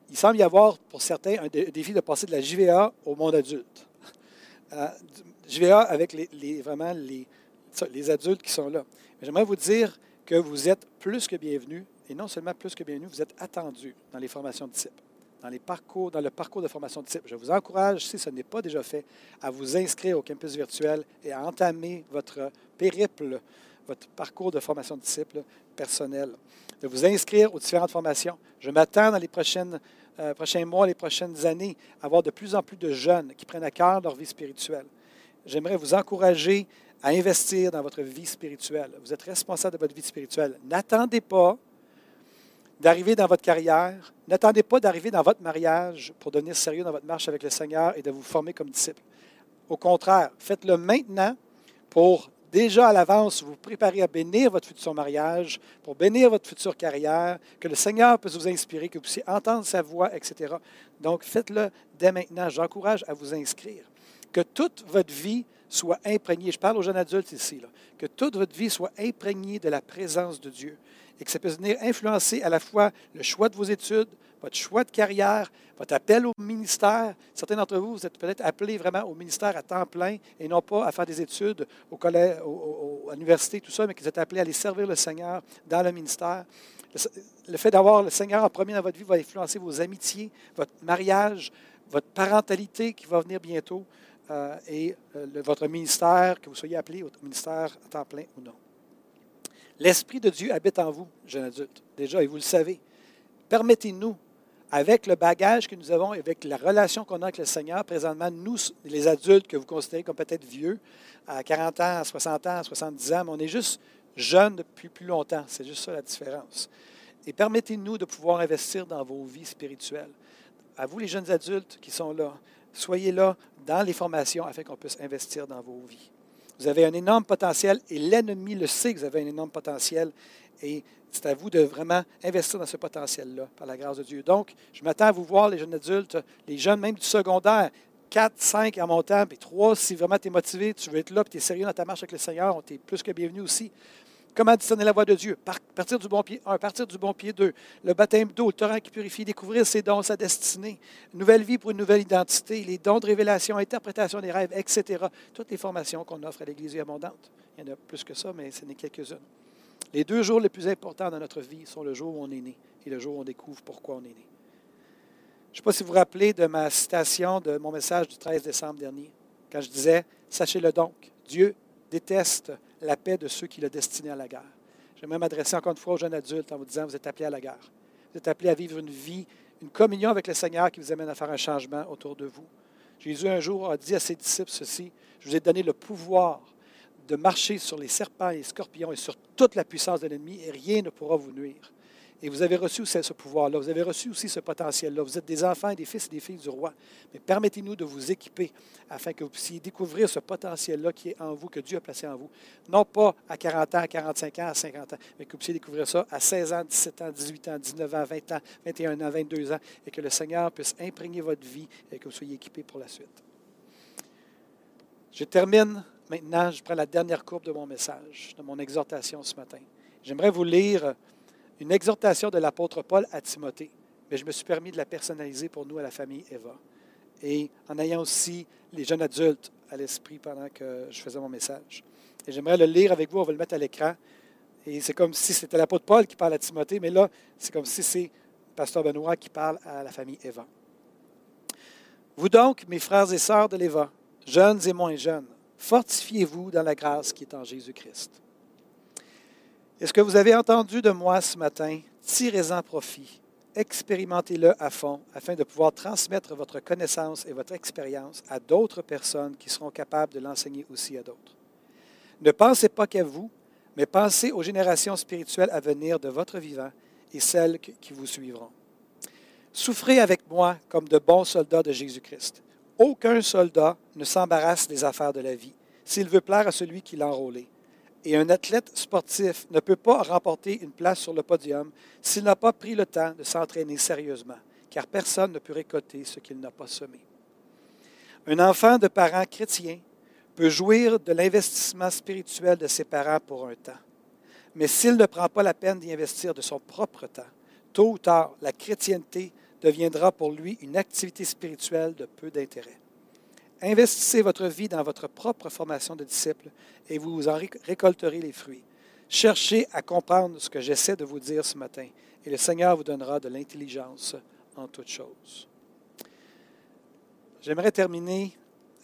Speaker 1: il semble y avoir pour certains un défi de passer de la JVA au monde adulte. Euh, JVA avec les, vraiment les, les adultes qui sont là. J'aimerais vous dire que vous êtes plus que bienvenus, et non seulement plus que bienvenus, vous êtes attendus dans les formations de disciples dans, les parcours, dans le parcours de formation de type. Je vous encourage, si ce n'est pas déjà fait, à vous inscrire au campus virtuel et à entamer votre périple, votre parcours de formation de personnel. De vous inscrire aux différentes formations. Je m'attends dans les prochaines, euh, prochains mois, les prochaines années, à avoir de plus en plus de jeunes qui prennent à cœur leur vie spirituelle. J'aimerais vous encourager à investir dans votre vie spirituelle. Vous êtes responsable de votre vie spirituelle. N'attendez pas d'arriver dans votre carrière. N'attendez pas d'arriver dans votre mariage pour devenir sérieux dans votre marche avec le Seigneur et de vous former comme disciple. Au contraire, faites-le maintenant pour déjà à l'avance vous préparer à bénir votre futur mariage, pour bénir votre future carrière, que le Seigneur puisse vous inspirer, que vous puissiez entendre sa voix, etc. Donc, faites-le dès maintenant. J'encourage à vous inscrire. Que toute votre vie soit imprégnée, je parle aux jeunes adultes ici, que toute votre vie soit imprégnée de la présence de Dieu et que ça puisse venir influencer à la fois le choix de vos études, votre choix de carrière, votre appel au ministère. Certains d'entre vous, vous êtes peut-être appelés vraiment au ministère à temps plein et non pas à faire des études au collège, à l'université, tout ça, mais que vous êtes appelés à aller servir le Seigneur dans le ministère. Le fait d'avoir le Seigneur en premier dans votre vie va influencer vos amitiés, votre mariage, votre parentalité qui va venir bientôt euh, et euh, votre ministère, que vous soyez appelé au ministère à temps plein ou non. L'Esprit de Dieu habite en vous, jeune adulte, déjà, et vous le savez. Permettez-nous, avec le bagage que nous avons, avec la relation qu'on a avec le Seigneur, présentement, nous, les adultes que vous considérez comme peut-être vieux, à 40 ans, à 60 ans, à 70 ans, mais on est juste jeunes depuis plus longtemps. C'est juste ça la différence. Et permettez-nous de pouvoir investir dans vos vies spirituelles. À vous, les jeunes adultes qui sont là, soyez là dans les formations afin qu'on puisse investir dans vos vies. Vous avez un énorme potentiel et l'ennemi le sait que vous avez un énorme potentiel. Et c'est à vous de vraiment investir dans ce potentiel-là, par la grâce de Dieu. Donc, je m'attends à vous voir, les jeunes adultes, les jeunes même du secondaire, 4, 5 en montant, puis 3, si vraiment tu es motivé, tu veux être là, puis tu es sérieux dans ta marche avec le Seigneur, on t'est plus que bienvenu aussi. Comment discerner la voix de Dieu? Partir du bon pied 1, partir du bon pied 2. Le baptême d'eau, le torrent qui purifie, découvrir ses dons, sa destinée. Nouvelle vie pour une nouvelle identité, les dons de révélation, interprétation des rêves, etc. Toutes les formations qu'on offre à l'Église abondante. Il y en a plus que ça, mais ce n'est quelques-unes. Les deux jours les plus importants dans notre vie sont le jour où on est né et le jour où on découvre pourquoi on est né. Je ne sais pas si vous vous rappelez de ma citation de mon message du 13 décembre dernier, quand je disais Sachez-le donc, Dieu déteste la paix de ceux qui le destinaient à la guerre. J'aimerais m'adresser encore une fois aux jeunes adultes en vous disant Vous êtes appelés à la guerre. Vous êtes appelés à vivre une vie, une communion avec le Seigneur qui vous amène à faire un changement autour de vous. Jésus un jour a dit à ses disciples ceci Je vous ai donné le pouvoir de marcher sur les serpents et les scorpions et sur toute la puissance de l'ennemi et rien ne pourra vous nuire. Et vous avez reçu aussi ce pouvoir-là, vous avez reçu aussi ce potentiel-là. Vous êtes des enfants, des fils et des filles du roi. Mais permettez-nous de vous équiper afin que vous puissiez découvrir ce potentiel-là qui est en vous, que Dieu a placé en vous. Non pas à 40 ans, à 45 ans, à 50 ans, mais que vous puissiez découvrir ça à 16 ans, 17 ans, 18 ans, 19 ans, 20 ans, 21 ans, 22 ans, et que le Seigneur puisse imprégner votre vie et que vous soyez équipés pour la suite. Je termine Maintenant, je prends la dernière courbe de mon message, de mon exhortation ce matin. J'aimerais vous lire une exhortation de l'apôtre Paul à Timothée, mais je me suis permis de la personnaliser pour nous à la famille Eva. Et en ayant aussi les jeunes adultes à l'esprit pendant que je faisais mon message. Et j'aimerais le lire avec vous, on va le mettre à l'écran. Et c'est comme si c'était l'apôtre Paul qui parle à Timothée, mais là, c'est comme si c'est Pasteur Benoît qui parle à la famille Eva. Vous donc, mes frères et sœurs de l'Eva, jeunes et moins jeunes, Fortifiez-vous dans la grâce qui est en Jésus-Christ. Est ce que vous avez entendu de moi ce matin, tirez-en profit, expérimentez-le à fond afin de pouvoir transmettre votre connaissance et votre expérience à d'autres personnes qui seront capables de l'enseigner aussi à d'autres. Ne pensez pas qu'à vous, mais pensez aux générations spirituelles à venir de votre vivant et celles qui vous suivront. Souffrez avec moi comme de bons soldats de Jésus-Christ. Aucun soldat ne s'embarrasse des affaires de la vie s'il veut plaire à celui qui l'a enrôlé. Et un athlète sportif ne peut pas remporter une place sur le podium s'il n'a pas pris le temps de s'entraîner sérieusement, car personne ne peut récolter ce qu'il n'a pas semé. Un enfant de parents chrétiens peut jouir de l'investissement spirituel de ses parents pour un temps. Mais s'il ne prend pas la peine d'y investir de son propre temps, tôt ou tard, la chrétienté deviendra pour lui une activité spirituelle de peu d'intérêt. Investissez votre vie dans votre propre formation de disciples et vous en récolterez les fruits. Cherchez à comprendre ce que j'essaie de vous dire ce matin et le Seigneur vous donnera de l'intelligence en toutes choses. J'aimerais terminer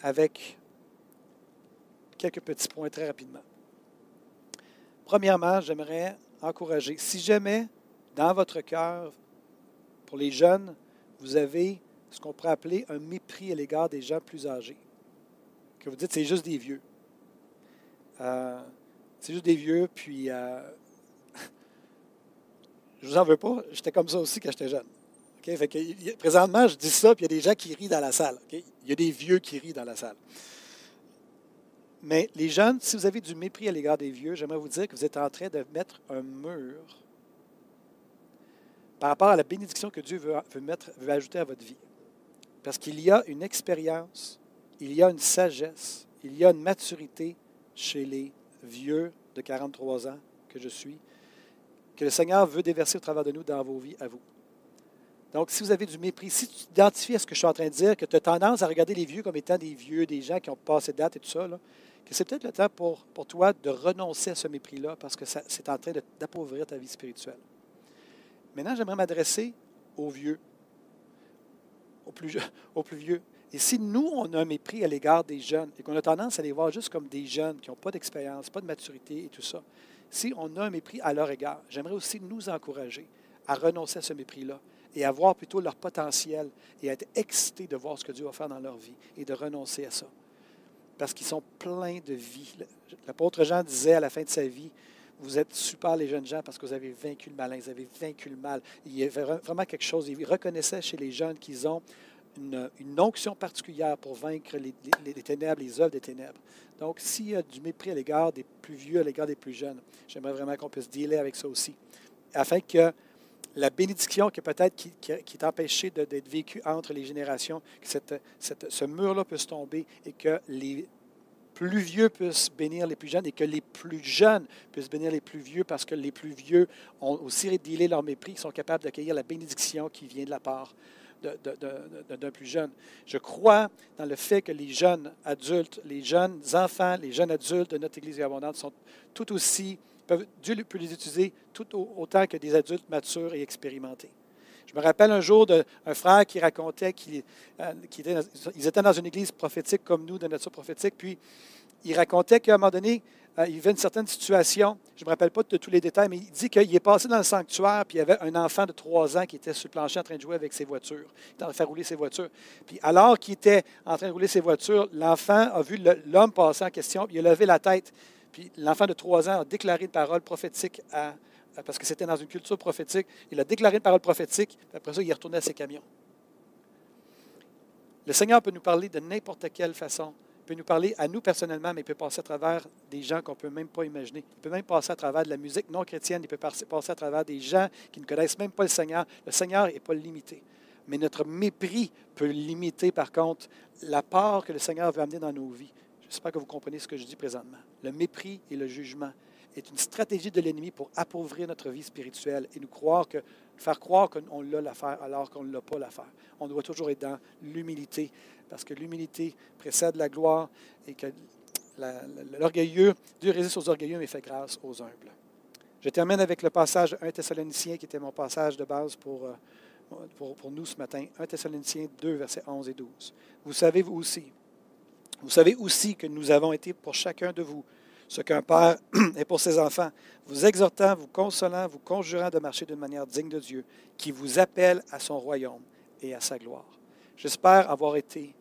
Speaker 1: avec quelques petits points très rapidement. Premièrement, j'aimerais encourager, si jamais dans votre cœur pour les jeunes, vous avez ce qu'on pourrait appeler un mépris à l'égard des gens plus âgés. Que vous dites, c'est juste des vieux. Euh, c'est juste des vieux, puis euh, je vous en veux pas, j'étais comme ça aussi quand j'étais jeune. présentement, je dis ça, puis il y a des gens qui rient dans la salle. Il y a des vieux qui rient dans la salle. Mais les jeunes, si vous avez du mépris à l'égard des vieux, j'aimerais vous dire que vous êtes en train de mettre un mur par rapport à la bénédiction que Dieu veut, mettre, veut ajouter à votre vie. Parce qu'il y a une expérience, il y a une sagesse, il y a une maturité chez les vieux de 43 ans que je suis, que le Seigneur veut déverser au travers de nous dans vos vies à vous. Donc, si vous avez du mépris, si tu t'identifies à ce que je suis en train de dire, que tu as tendance à regarder les vieux comme étant des vieux, des gens qui ont passé date et tout ça, que c'est peut-être le temps pour, pour toi de renoncer à ce mépris-là parce que c'est en train d'appauvrir ta vie spirituelle. Maintenant, j'aimerais m'adresser aux vieux, aux plus, vieux. Et si nous, on a un mépris à l'égard des jeunes et qu'on a tendance à les voir juste comme des jeunes qui n'ont pas d'expérience, pas de maturité et tout ça, si on a un mépris à leur égard, j'aimerais aussi nous encourager à renoncer à ce mépris-là et à voir plutôt leur potentiel et à être excités de voir ce que Dieu va faire dans leur vie et de renoncer à ça. Parce qu'ils sont pleins de vie. L'apôtre Jean disait à la fin de sa vie, vous êtes super les jeunes gens parce que vous avez vaincu le malin, vous avez vaincu le mal. Il y avait vraiment quelque chose. Il reconnaissait chez les jeunes qu'ils ont une, onction particulière pour vaincre les, ténèbres, les œuvres des ténèbres. Donc, s'il y a du mépris à l'égard des plus vieux, à l'égard des plus jeunes, j'aimerais vraiment qu'on puisse dealer avec ça aussi. Afin que la bénédiction qui peut-être qui, est empêchée d'être vécue entre les générations, que ce mur-là puisse tomber et que les plus vieux puissent bénir les plus jeunes et que les plus jeunes puissent bénir les plus vieux parce que les plus vieux ont aussi rédilé leur mépris, ils sont capables d'accueillir la bénédiction qui vient de la part d'un plus jeune. Je crois dans le fait que les jeunes adultes, les jeunes enfants, les jeunes adultes de notre Église abondante sont tout aussi, peuvent, Dieu peut les utiliser tout autant que des adultes matures et expérimentés. Je me rappelle un jour d'un frère qui racontait qu'ils euh, étaient dans une église prophétique comme nous, de nature prophétique, puis il racontait qu'à un moment donné, euh, il vivait une certaine situation, je ne me rappelle pas de tous les détails, mais il dit qu'il est passé dans le sanctuaire, puis il y avait un enfant de trois ans qui était sur le plancher en train de jouer avec ses voitures. Il était en train de faire rouler ses voitures. Puis alors qu'il était en train de rouler ses voitures, l'enfant a vu l'homme passer en question, il a levé la tête, puis l'enfant de trois ans a déclaré une parole prophétique à, parce que c'était dans une culture prophétique. Il a déclaré une parole prophétique, puis après ça, il est retourné à ses camions. Le Seigneur peut nous parler de n'importe quelle façon. Il peut nous parler à nous personnellement, mais il peut passer à travers des gens qu'on ne peut même pas imaginer. Il peut même passer à travers de la musique non chrétienne. Il peut passer à travers des gens qui ne connaissent même pas le Seigneur. Le Seigneur n'est pas limité. Mais notre mépris peut limiter, par contre, la part que le Seigneur veut amener dans nos vies. J'espère que vous comprenez ce que je dis présentement. Le mépris et le jugement est une stratégie de l'ennemi pour appauvrir notre vie spirituelle et nous croire que, faire croire qu'on l'a l'affaire alors qu'on ne l'a pas l'affaire. On doit toujours être dans l'humilité parce que l'humilité précède la gloire et que l'orgueilleux, Dieu résiste aux orgueilleux mais fait grâce aux humbles. Je termine avec le passage 1 Thessaloniciens qui était mon passage de base pour, euh, pour, pour nous ce matin. 1 Thessaloniciens 2, versets 11 et 12. Vous savez vous aussi, vous savez aussi que nous avons été pour chacun de vous ce qu'un père est pour ses enfants, vous exhortant, vous consolant, vous conjurant de marcher d'une manière digne de Dieu, qui vous appelle à son royaume et à sa gloire. J'espère avoir été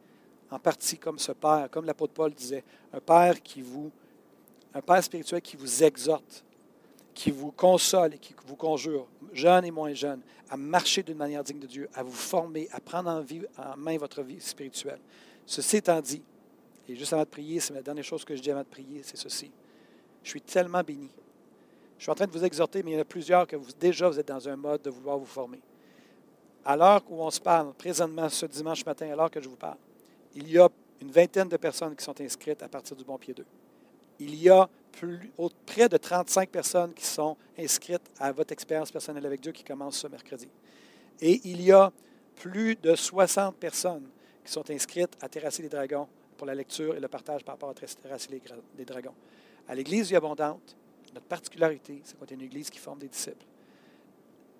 Speaker 1: en partie comme ce Père, comme l'apôtre Paul disait, un Père qui vous, un Père spirituel qui vous exhorte, qui vous console et qui vous conjure, jeunes et moins jeunes, à marcher d'une manière digne de Dieu, à vous former, à prendre en, en main votre vie spirituelle. Ceci étant dit, et juste avant de prier, c'est la dernière chose que je dis avant de prier, c'est ceci. Je suis tellement béni. Je suis en train de vous exhorter, mais il y en a plusieurs que vous, déjà vous êtes dans un mode de vouloir vous former. À l'heure où on se parle, présentement ce dimanche matin, à l'heure que je vous parle, il y a une vingtaine de personnes qui sont inscrites à partir du Bon Pied 2. Il y a près de 35 personnes qui sont inscrites à votre expérience personnelle avec Dieu qui commence ce mercredi. Et il y a plus de 60 personnes qui sont inscrites à Terrasser les Dragons pour la lecture et le partage par rapport à Terrasser les Dragons. À l'Église vie abondante, notre particularité, c'est qu'on est une Église qui forme des disciples.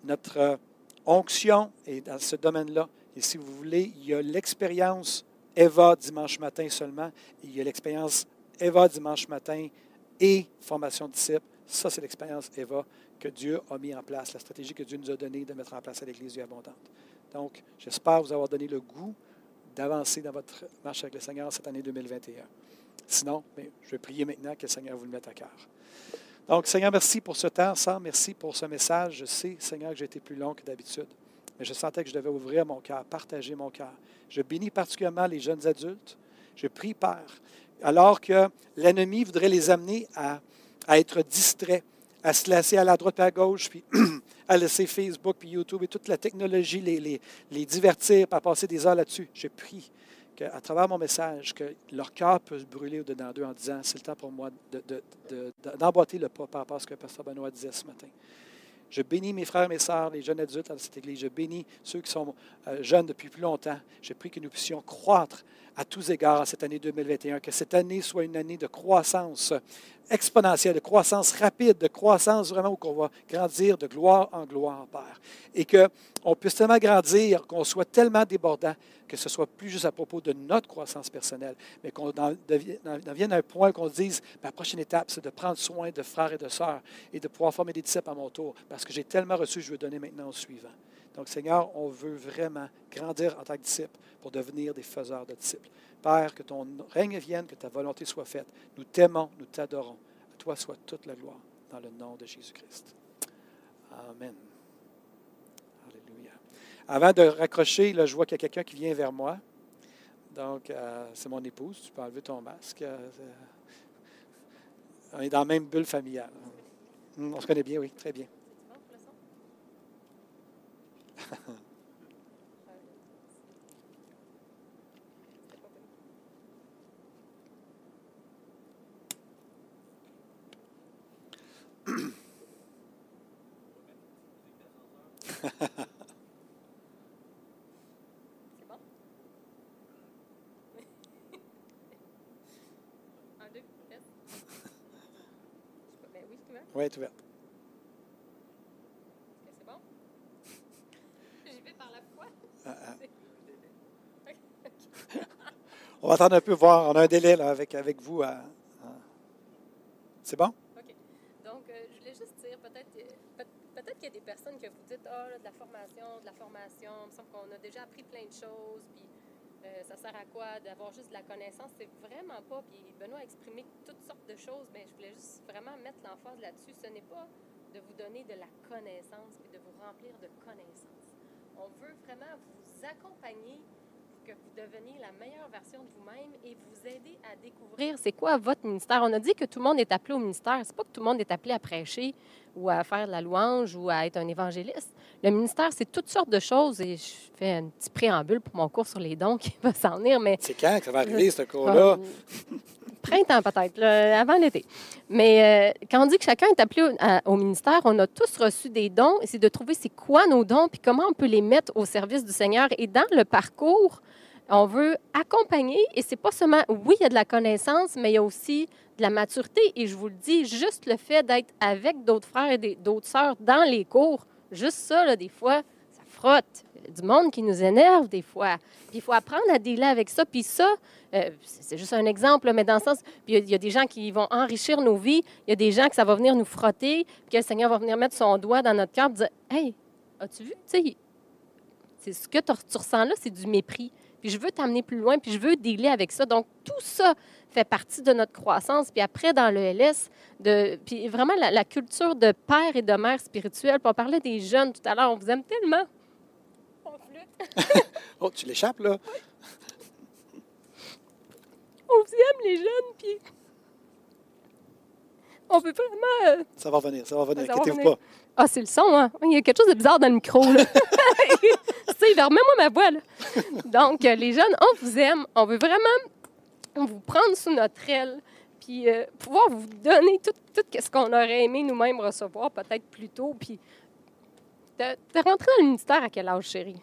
Speaker 1: Notre euh, onction est dans ce domaine-là. Et si vous voulez, il y a l'expérience Eva dimanche matin seulement. Et il y a l'expérience Eva dimanche matin et formation de disciples. Ça, c'est l'expérience Eva que Dieu a mis en place, la stratégie que Dieu nous a donnée de mettre en place à l'Église vie abondante. Donc, j'espère vous avoir donné le goût d'avancer dans votre marche avec le Seigneur cette année 2021. Sinon, je vais prier maintenant que le Seigneur vous le mette à cœur. Donc, Seigneur, merci pour ce temps, Sans Merci pour ce message. Je sais, Seigneur, que j'ai été plus long que d'habitude. Mais je sentais que je devais ouvrir mon cœur, partager mon cœur. Je bénis particulièrement les jeunes adultes. Je prie, Père, alors que l'ennemi voudrait les amener à, être distraits, à se laisser à la droite et à gauche, puis à laisser Facebook, puis YouTube et toute la technologie les, les, les divertir, à passer des heures là-dessus. Je prie qu'à travers mon message, que leur cœur peut brûler au-dedans d'eux en disant c'est le temps pour moi d'emboîter le pas par rapport à ce que Pasteur Benoît disait ce matin. Je bénis mes frères et mes sœurs, les jeunes adultes dans cette Église. Je bénis ceux qui sont euh, jeunes depuis plus longtemps. Je prie que nous puissions croître à tous égards cette année 2021, que cette année soit une année de croissance exponentielle, de croissance rapide, de croissance vraiment où on va grandir de gloire en gloire, Père. Et qu'on puisse tellement grandir, qu'on soit tellement débordant, que ce soit plus juste à propos de notre croissance personnelle, mais qu'on en vienne à un point qu'on dise, ma prochaine étape, c'est de prendre soin de frères et de sœurs et de pouvoir former des disciples à mon tour, parce que j'ai tellement reçu, je veux donner maintenant au suivant. Donc, Seigneur, on veut vraiment grandir en tant que disciples pour devenir des faiseurs de disciples. Père, que ton règne vienne, que ta volonté soit faite. Nous t'aimons, nous t'adorons. À toi soit toute la gloire, dans le nom de Jésus-Christ. Amen. Alléluia. Avant de raccrocher, là, je vois qu'il y a quelqu'un qui vient vers moi. Donc, euh, c'est mon épouse. Tu peux enlever ton masque. Euh, on est dans la même bulle familiale. On se connaît bien, oui, très bien. Oui, tout ouvert.
Speaker 2: C'est bon? J'y vais par la foi.
Speaker 1: Ah, ah. On va attendre un peu, voir. On a un délai là, avec, avec vous. à- à- C'est bon?
Speaker 2: OK. Donc, euh, je voulais juste dire, peut-être peut, peut-être qu'il y a des personnes que vous dites, ah, là, de la formation, de la formation, il me semble qu'on a déjà appris plein de choses, puis euh, ça sert à quoi d'avoir juste de la connaissance? C'est vraiment pas, puis Benoît a exprimé toutes sortes de choses, mais je voulais juste vraiment mettre l'emphase là-dessus. Ce n'est pas de vous donner de la connaissance, mais de vous remplir de connaissances. On veut vraiment vous accompagner que vous deveniez la meilleure version de vous-même et vous aider à découvrir c'est quoi votre ministère. On a dit que tout le monde est appelé au ministère. C'est pas que tout le monde est appelé à prêcher ou à faire de la louange ou à être un évangéliste. Le ministère, c'est toutes sortes de choses et je fais un petit préambule pour mon cours sur les dons qui va s'en venir, mais
Speaker 1: C'est quand que ça va arriver, ce cours-là?
Speaker 2: Printemps peut-être, avant l'été. Mais euh, quand on dit que chacun est appelé au, ministère, on a tous reçu des dons c'est de trouver c'est quoi nos dons puis comment on peut les mettre au service du Seigneur. Et dans le parcours, on veut accompagner et c'est pas seulement, oui, il y a de la connaissance, mais il y a aussi de la maturité. Et je vous le dis, juste le fait d'être avec d'autres frères et d'autres sœurs dans les cours, juste ça, là, des fois, ça frotte. Du monde qui nous énerve des fois. Puis il faut apprendre à dealer avec ça. Puis ça, euh, c'est juste un exemple, mais dans le sens, puis il y a- des gens qui vont enrichir nos vies, il y a des gens que ça va venir nous frotter, puis que le Seigneur va venir mettre son doigt dans notre cœur et dire Hey, as-tu vu, tu sais, ce que tu ressens là, c'est du mépris. Puis je veux t'amener plus loin, puis je veux dealer avec ça. Donc, tout ça fait partie de notre croissance. Puis après, dans le LS, de, puis vraiment la, la culture de père et de mère spirituelle. Puis on parlait des jeunes tout à l'heure, on vous aime tellement.
Speaker 1: Oh, tu l'échappes, là?
Speaker 2: On vous aime, les jeunes, puis on veut vraiment... euh,
Speaker 1: Ça va revenir, ça va revenir.
Speaker 2: Va
Speaker 1: Inquiétez-vous pas.
Speaker 2: Ah, c'est le son, hein? Il y a quelque chose de bizarre dans le micro, là. tu sais, remets-moi ma voix, là. Donc, euh, les jeunes, on vous aime. On veut vraiment vous prendre sous notre aile, puis euh, pouvoir vous donner tout, tout ce qu'on aurait aimé nous-mêmes recevoir, peut-être plus tôt. Puis, t'es t'es rentré dans le ministère à quel âge, chérie?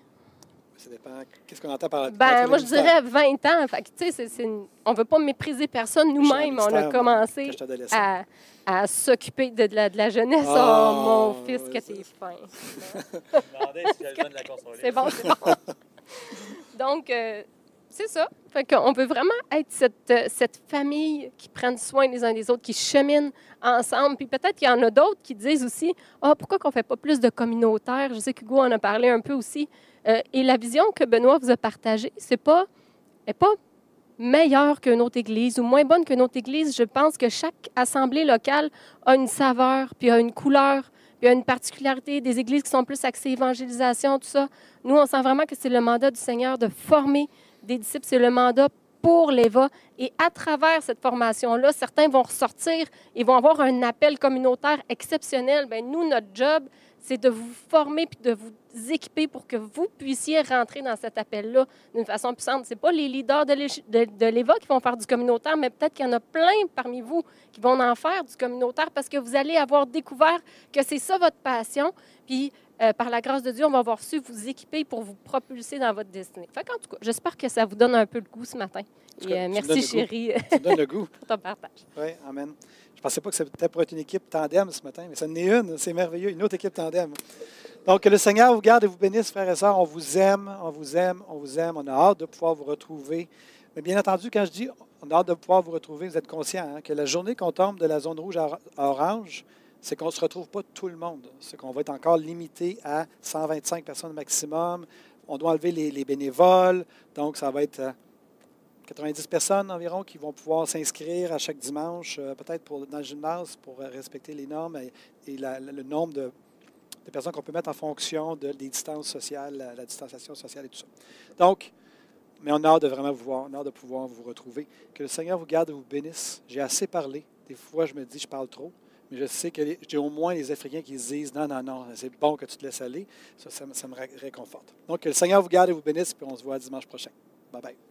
Speaker 1: Ça dépend. Qu'est-ce qu'on entend par la
Speaker 2: Ben, moi, je dirais 20 ans. Fait que, tu sais, c'est- c'est une- on ne veut pas mépriser personne. Nous-mêmes, on a commencé à, à s'occuper de, de la, de la jeunesse. Oh,
Speaker 1: Ah,
Speaker 2: mon fils, que t'es fin. C'est bon, c'est bon. Donc, euh, c'est ça. Fait qu'on veut vraiment être cette, euh, cette famille qui prenne soin les uns des autres, qui chemine ensemble. Puis peut-être qu'il y en a d'autres qui disent aussi Ah, pourquoi qu'on ne fait pas plus de communautaire Je sais qu'Hugo en a parlé un peu aussi. Euh, et la vision que Benoît vous a partagée, c'est pas, est pas meilleure qu'une autre église ou moins bonne qu'une autre église. Je pense que chaque assemblée locale a une saveur, puis a une couleur, puis a une particularité. Des églises qui sont plus axées évangélisation, tout ça. Nous, on sent vraiment que c'est le mandat du Seigneur de former des disciples. C'est le mandat pour l'EVA. Et à travers cette formation-là, certains vont ressortir et vont avoir un appel communautaire exceptionnel. Bien, nous, notre job, c'est de vous former puis de vous équiper pour que vous puissiez rentrer dans cet appel-là d'une façon puissante. Ce pas les leaders de l'EVA qui vont faire du communautaire, mais peut-être qu'il y en a plein parmi vous qui vont en faire du communautaire parce que vous allez avoir découvert que c'est ça votre passion. Puis, euh, par la grâce de Dieu, on va avoir su vous équiper pour vous propulser dans votre destinée. Fait qu'en tout cas, j'espère que ça vous donne un peu de goût ce matin. Et, euh, merci,
Speaker 1: le
Speaker 2: chérie,
Speaker 1: Ça me donne le goût.
Speaker 2: pour ton partage.
Speaker 1: Oui, Amen. Je ne pensais pas que c'était pour être une équipe tandem ce matin, mais ça en est une. C'est merveilleux, une autre équipe tandem. Donc, que le Seigneur vous garde et vous bénisse, frères et sœurs. On vous aime, on vous aime, on vous aime. On a hâte de pouvoir vous retrouver. Mais bien entendu, quand je dis on a hâte de pouvoir vous retrouver, vous êtes conscient hein, que la journée qu'on tombe de la zone rouge à orange, c'est qu'on ne se retrouve pas tout le monde. C'est qu'on va être encore limité à 125 personnes maximum. On doit enlever les, les bénévoles. Donc, ça va être 90 personnes environ qui vont pouvoir s'inscrire à chaque dimanche, euh, peut-être dans le gymnase pour euh, respecter les normes et, le nombre de, personnes qu'on peut mettre en fonction de, des distances sociales, la, distanciation sociale et tout ça. Donc, mais on a hâte de vraiment vous voir, on a hâte de pouvoir vous retrouver. Que le Seigneur vous garde et vous bénisse. J'ai assez parlé. Des fois, je me dis, je parle trop. Mais je sais que j'ai au moins les Africains qui se disent, non, non, non, c'est bon que tu te laisses aller. Ça, ça, me- ça me ré- réconforte. Donc, que le Seigneur vous garde et vous bénisse, puis on se voit dimanche prochain. Bye bye.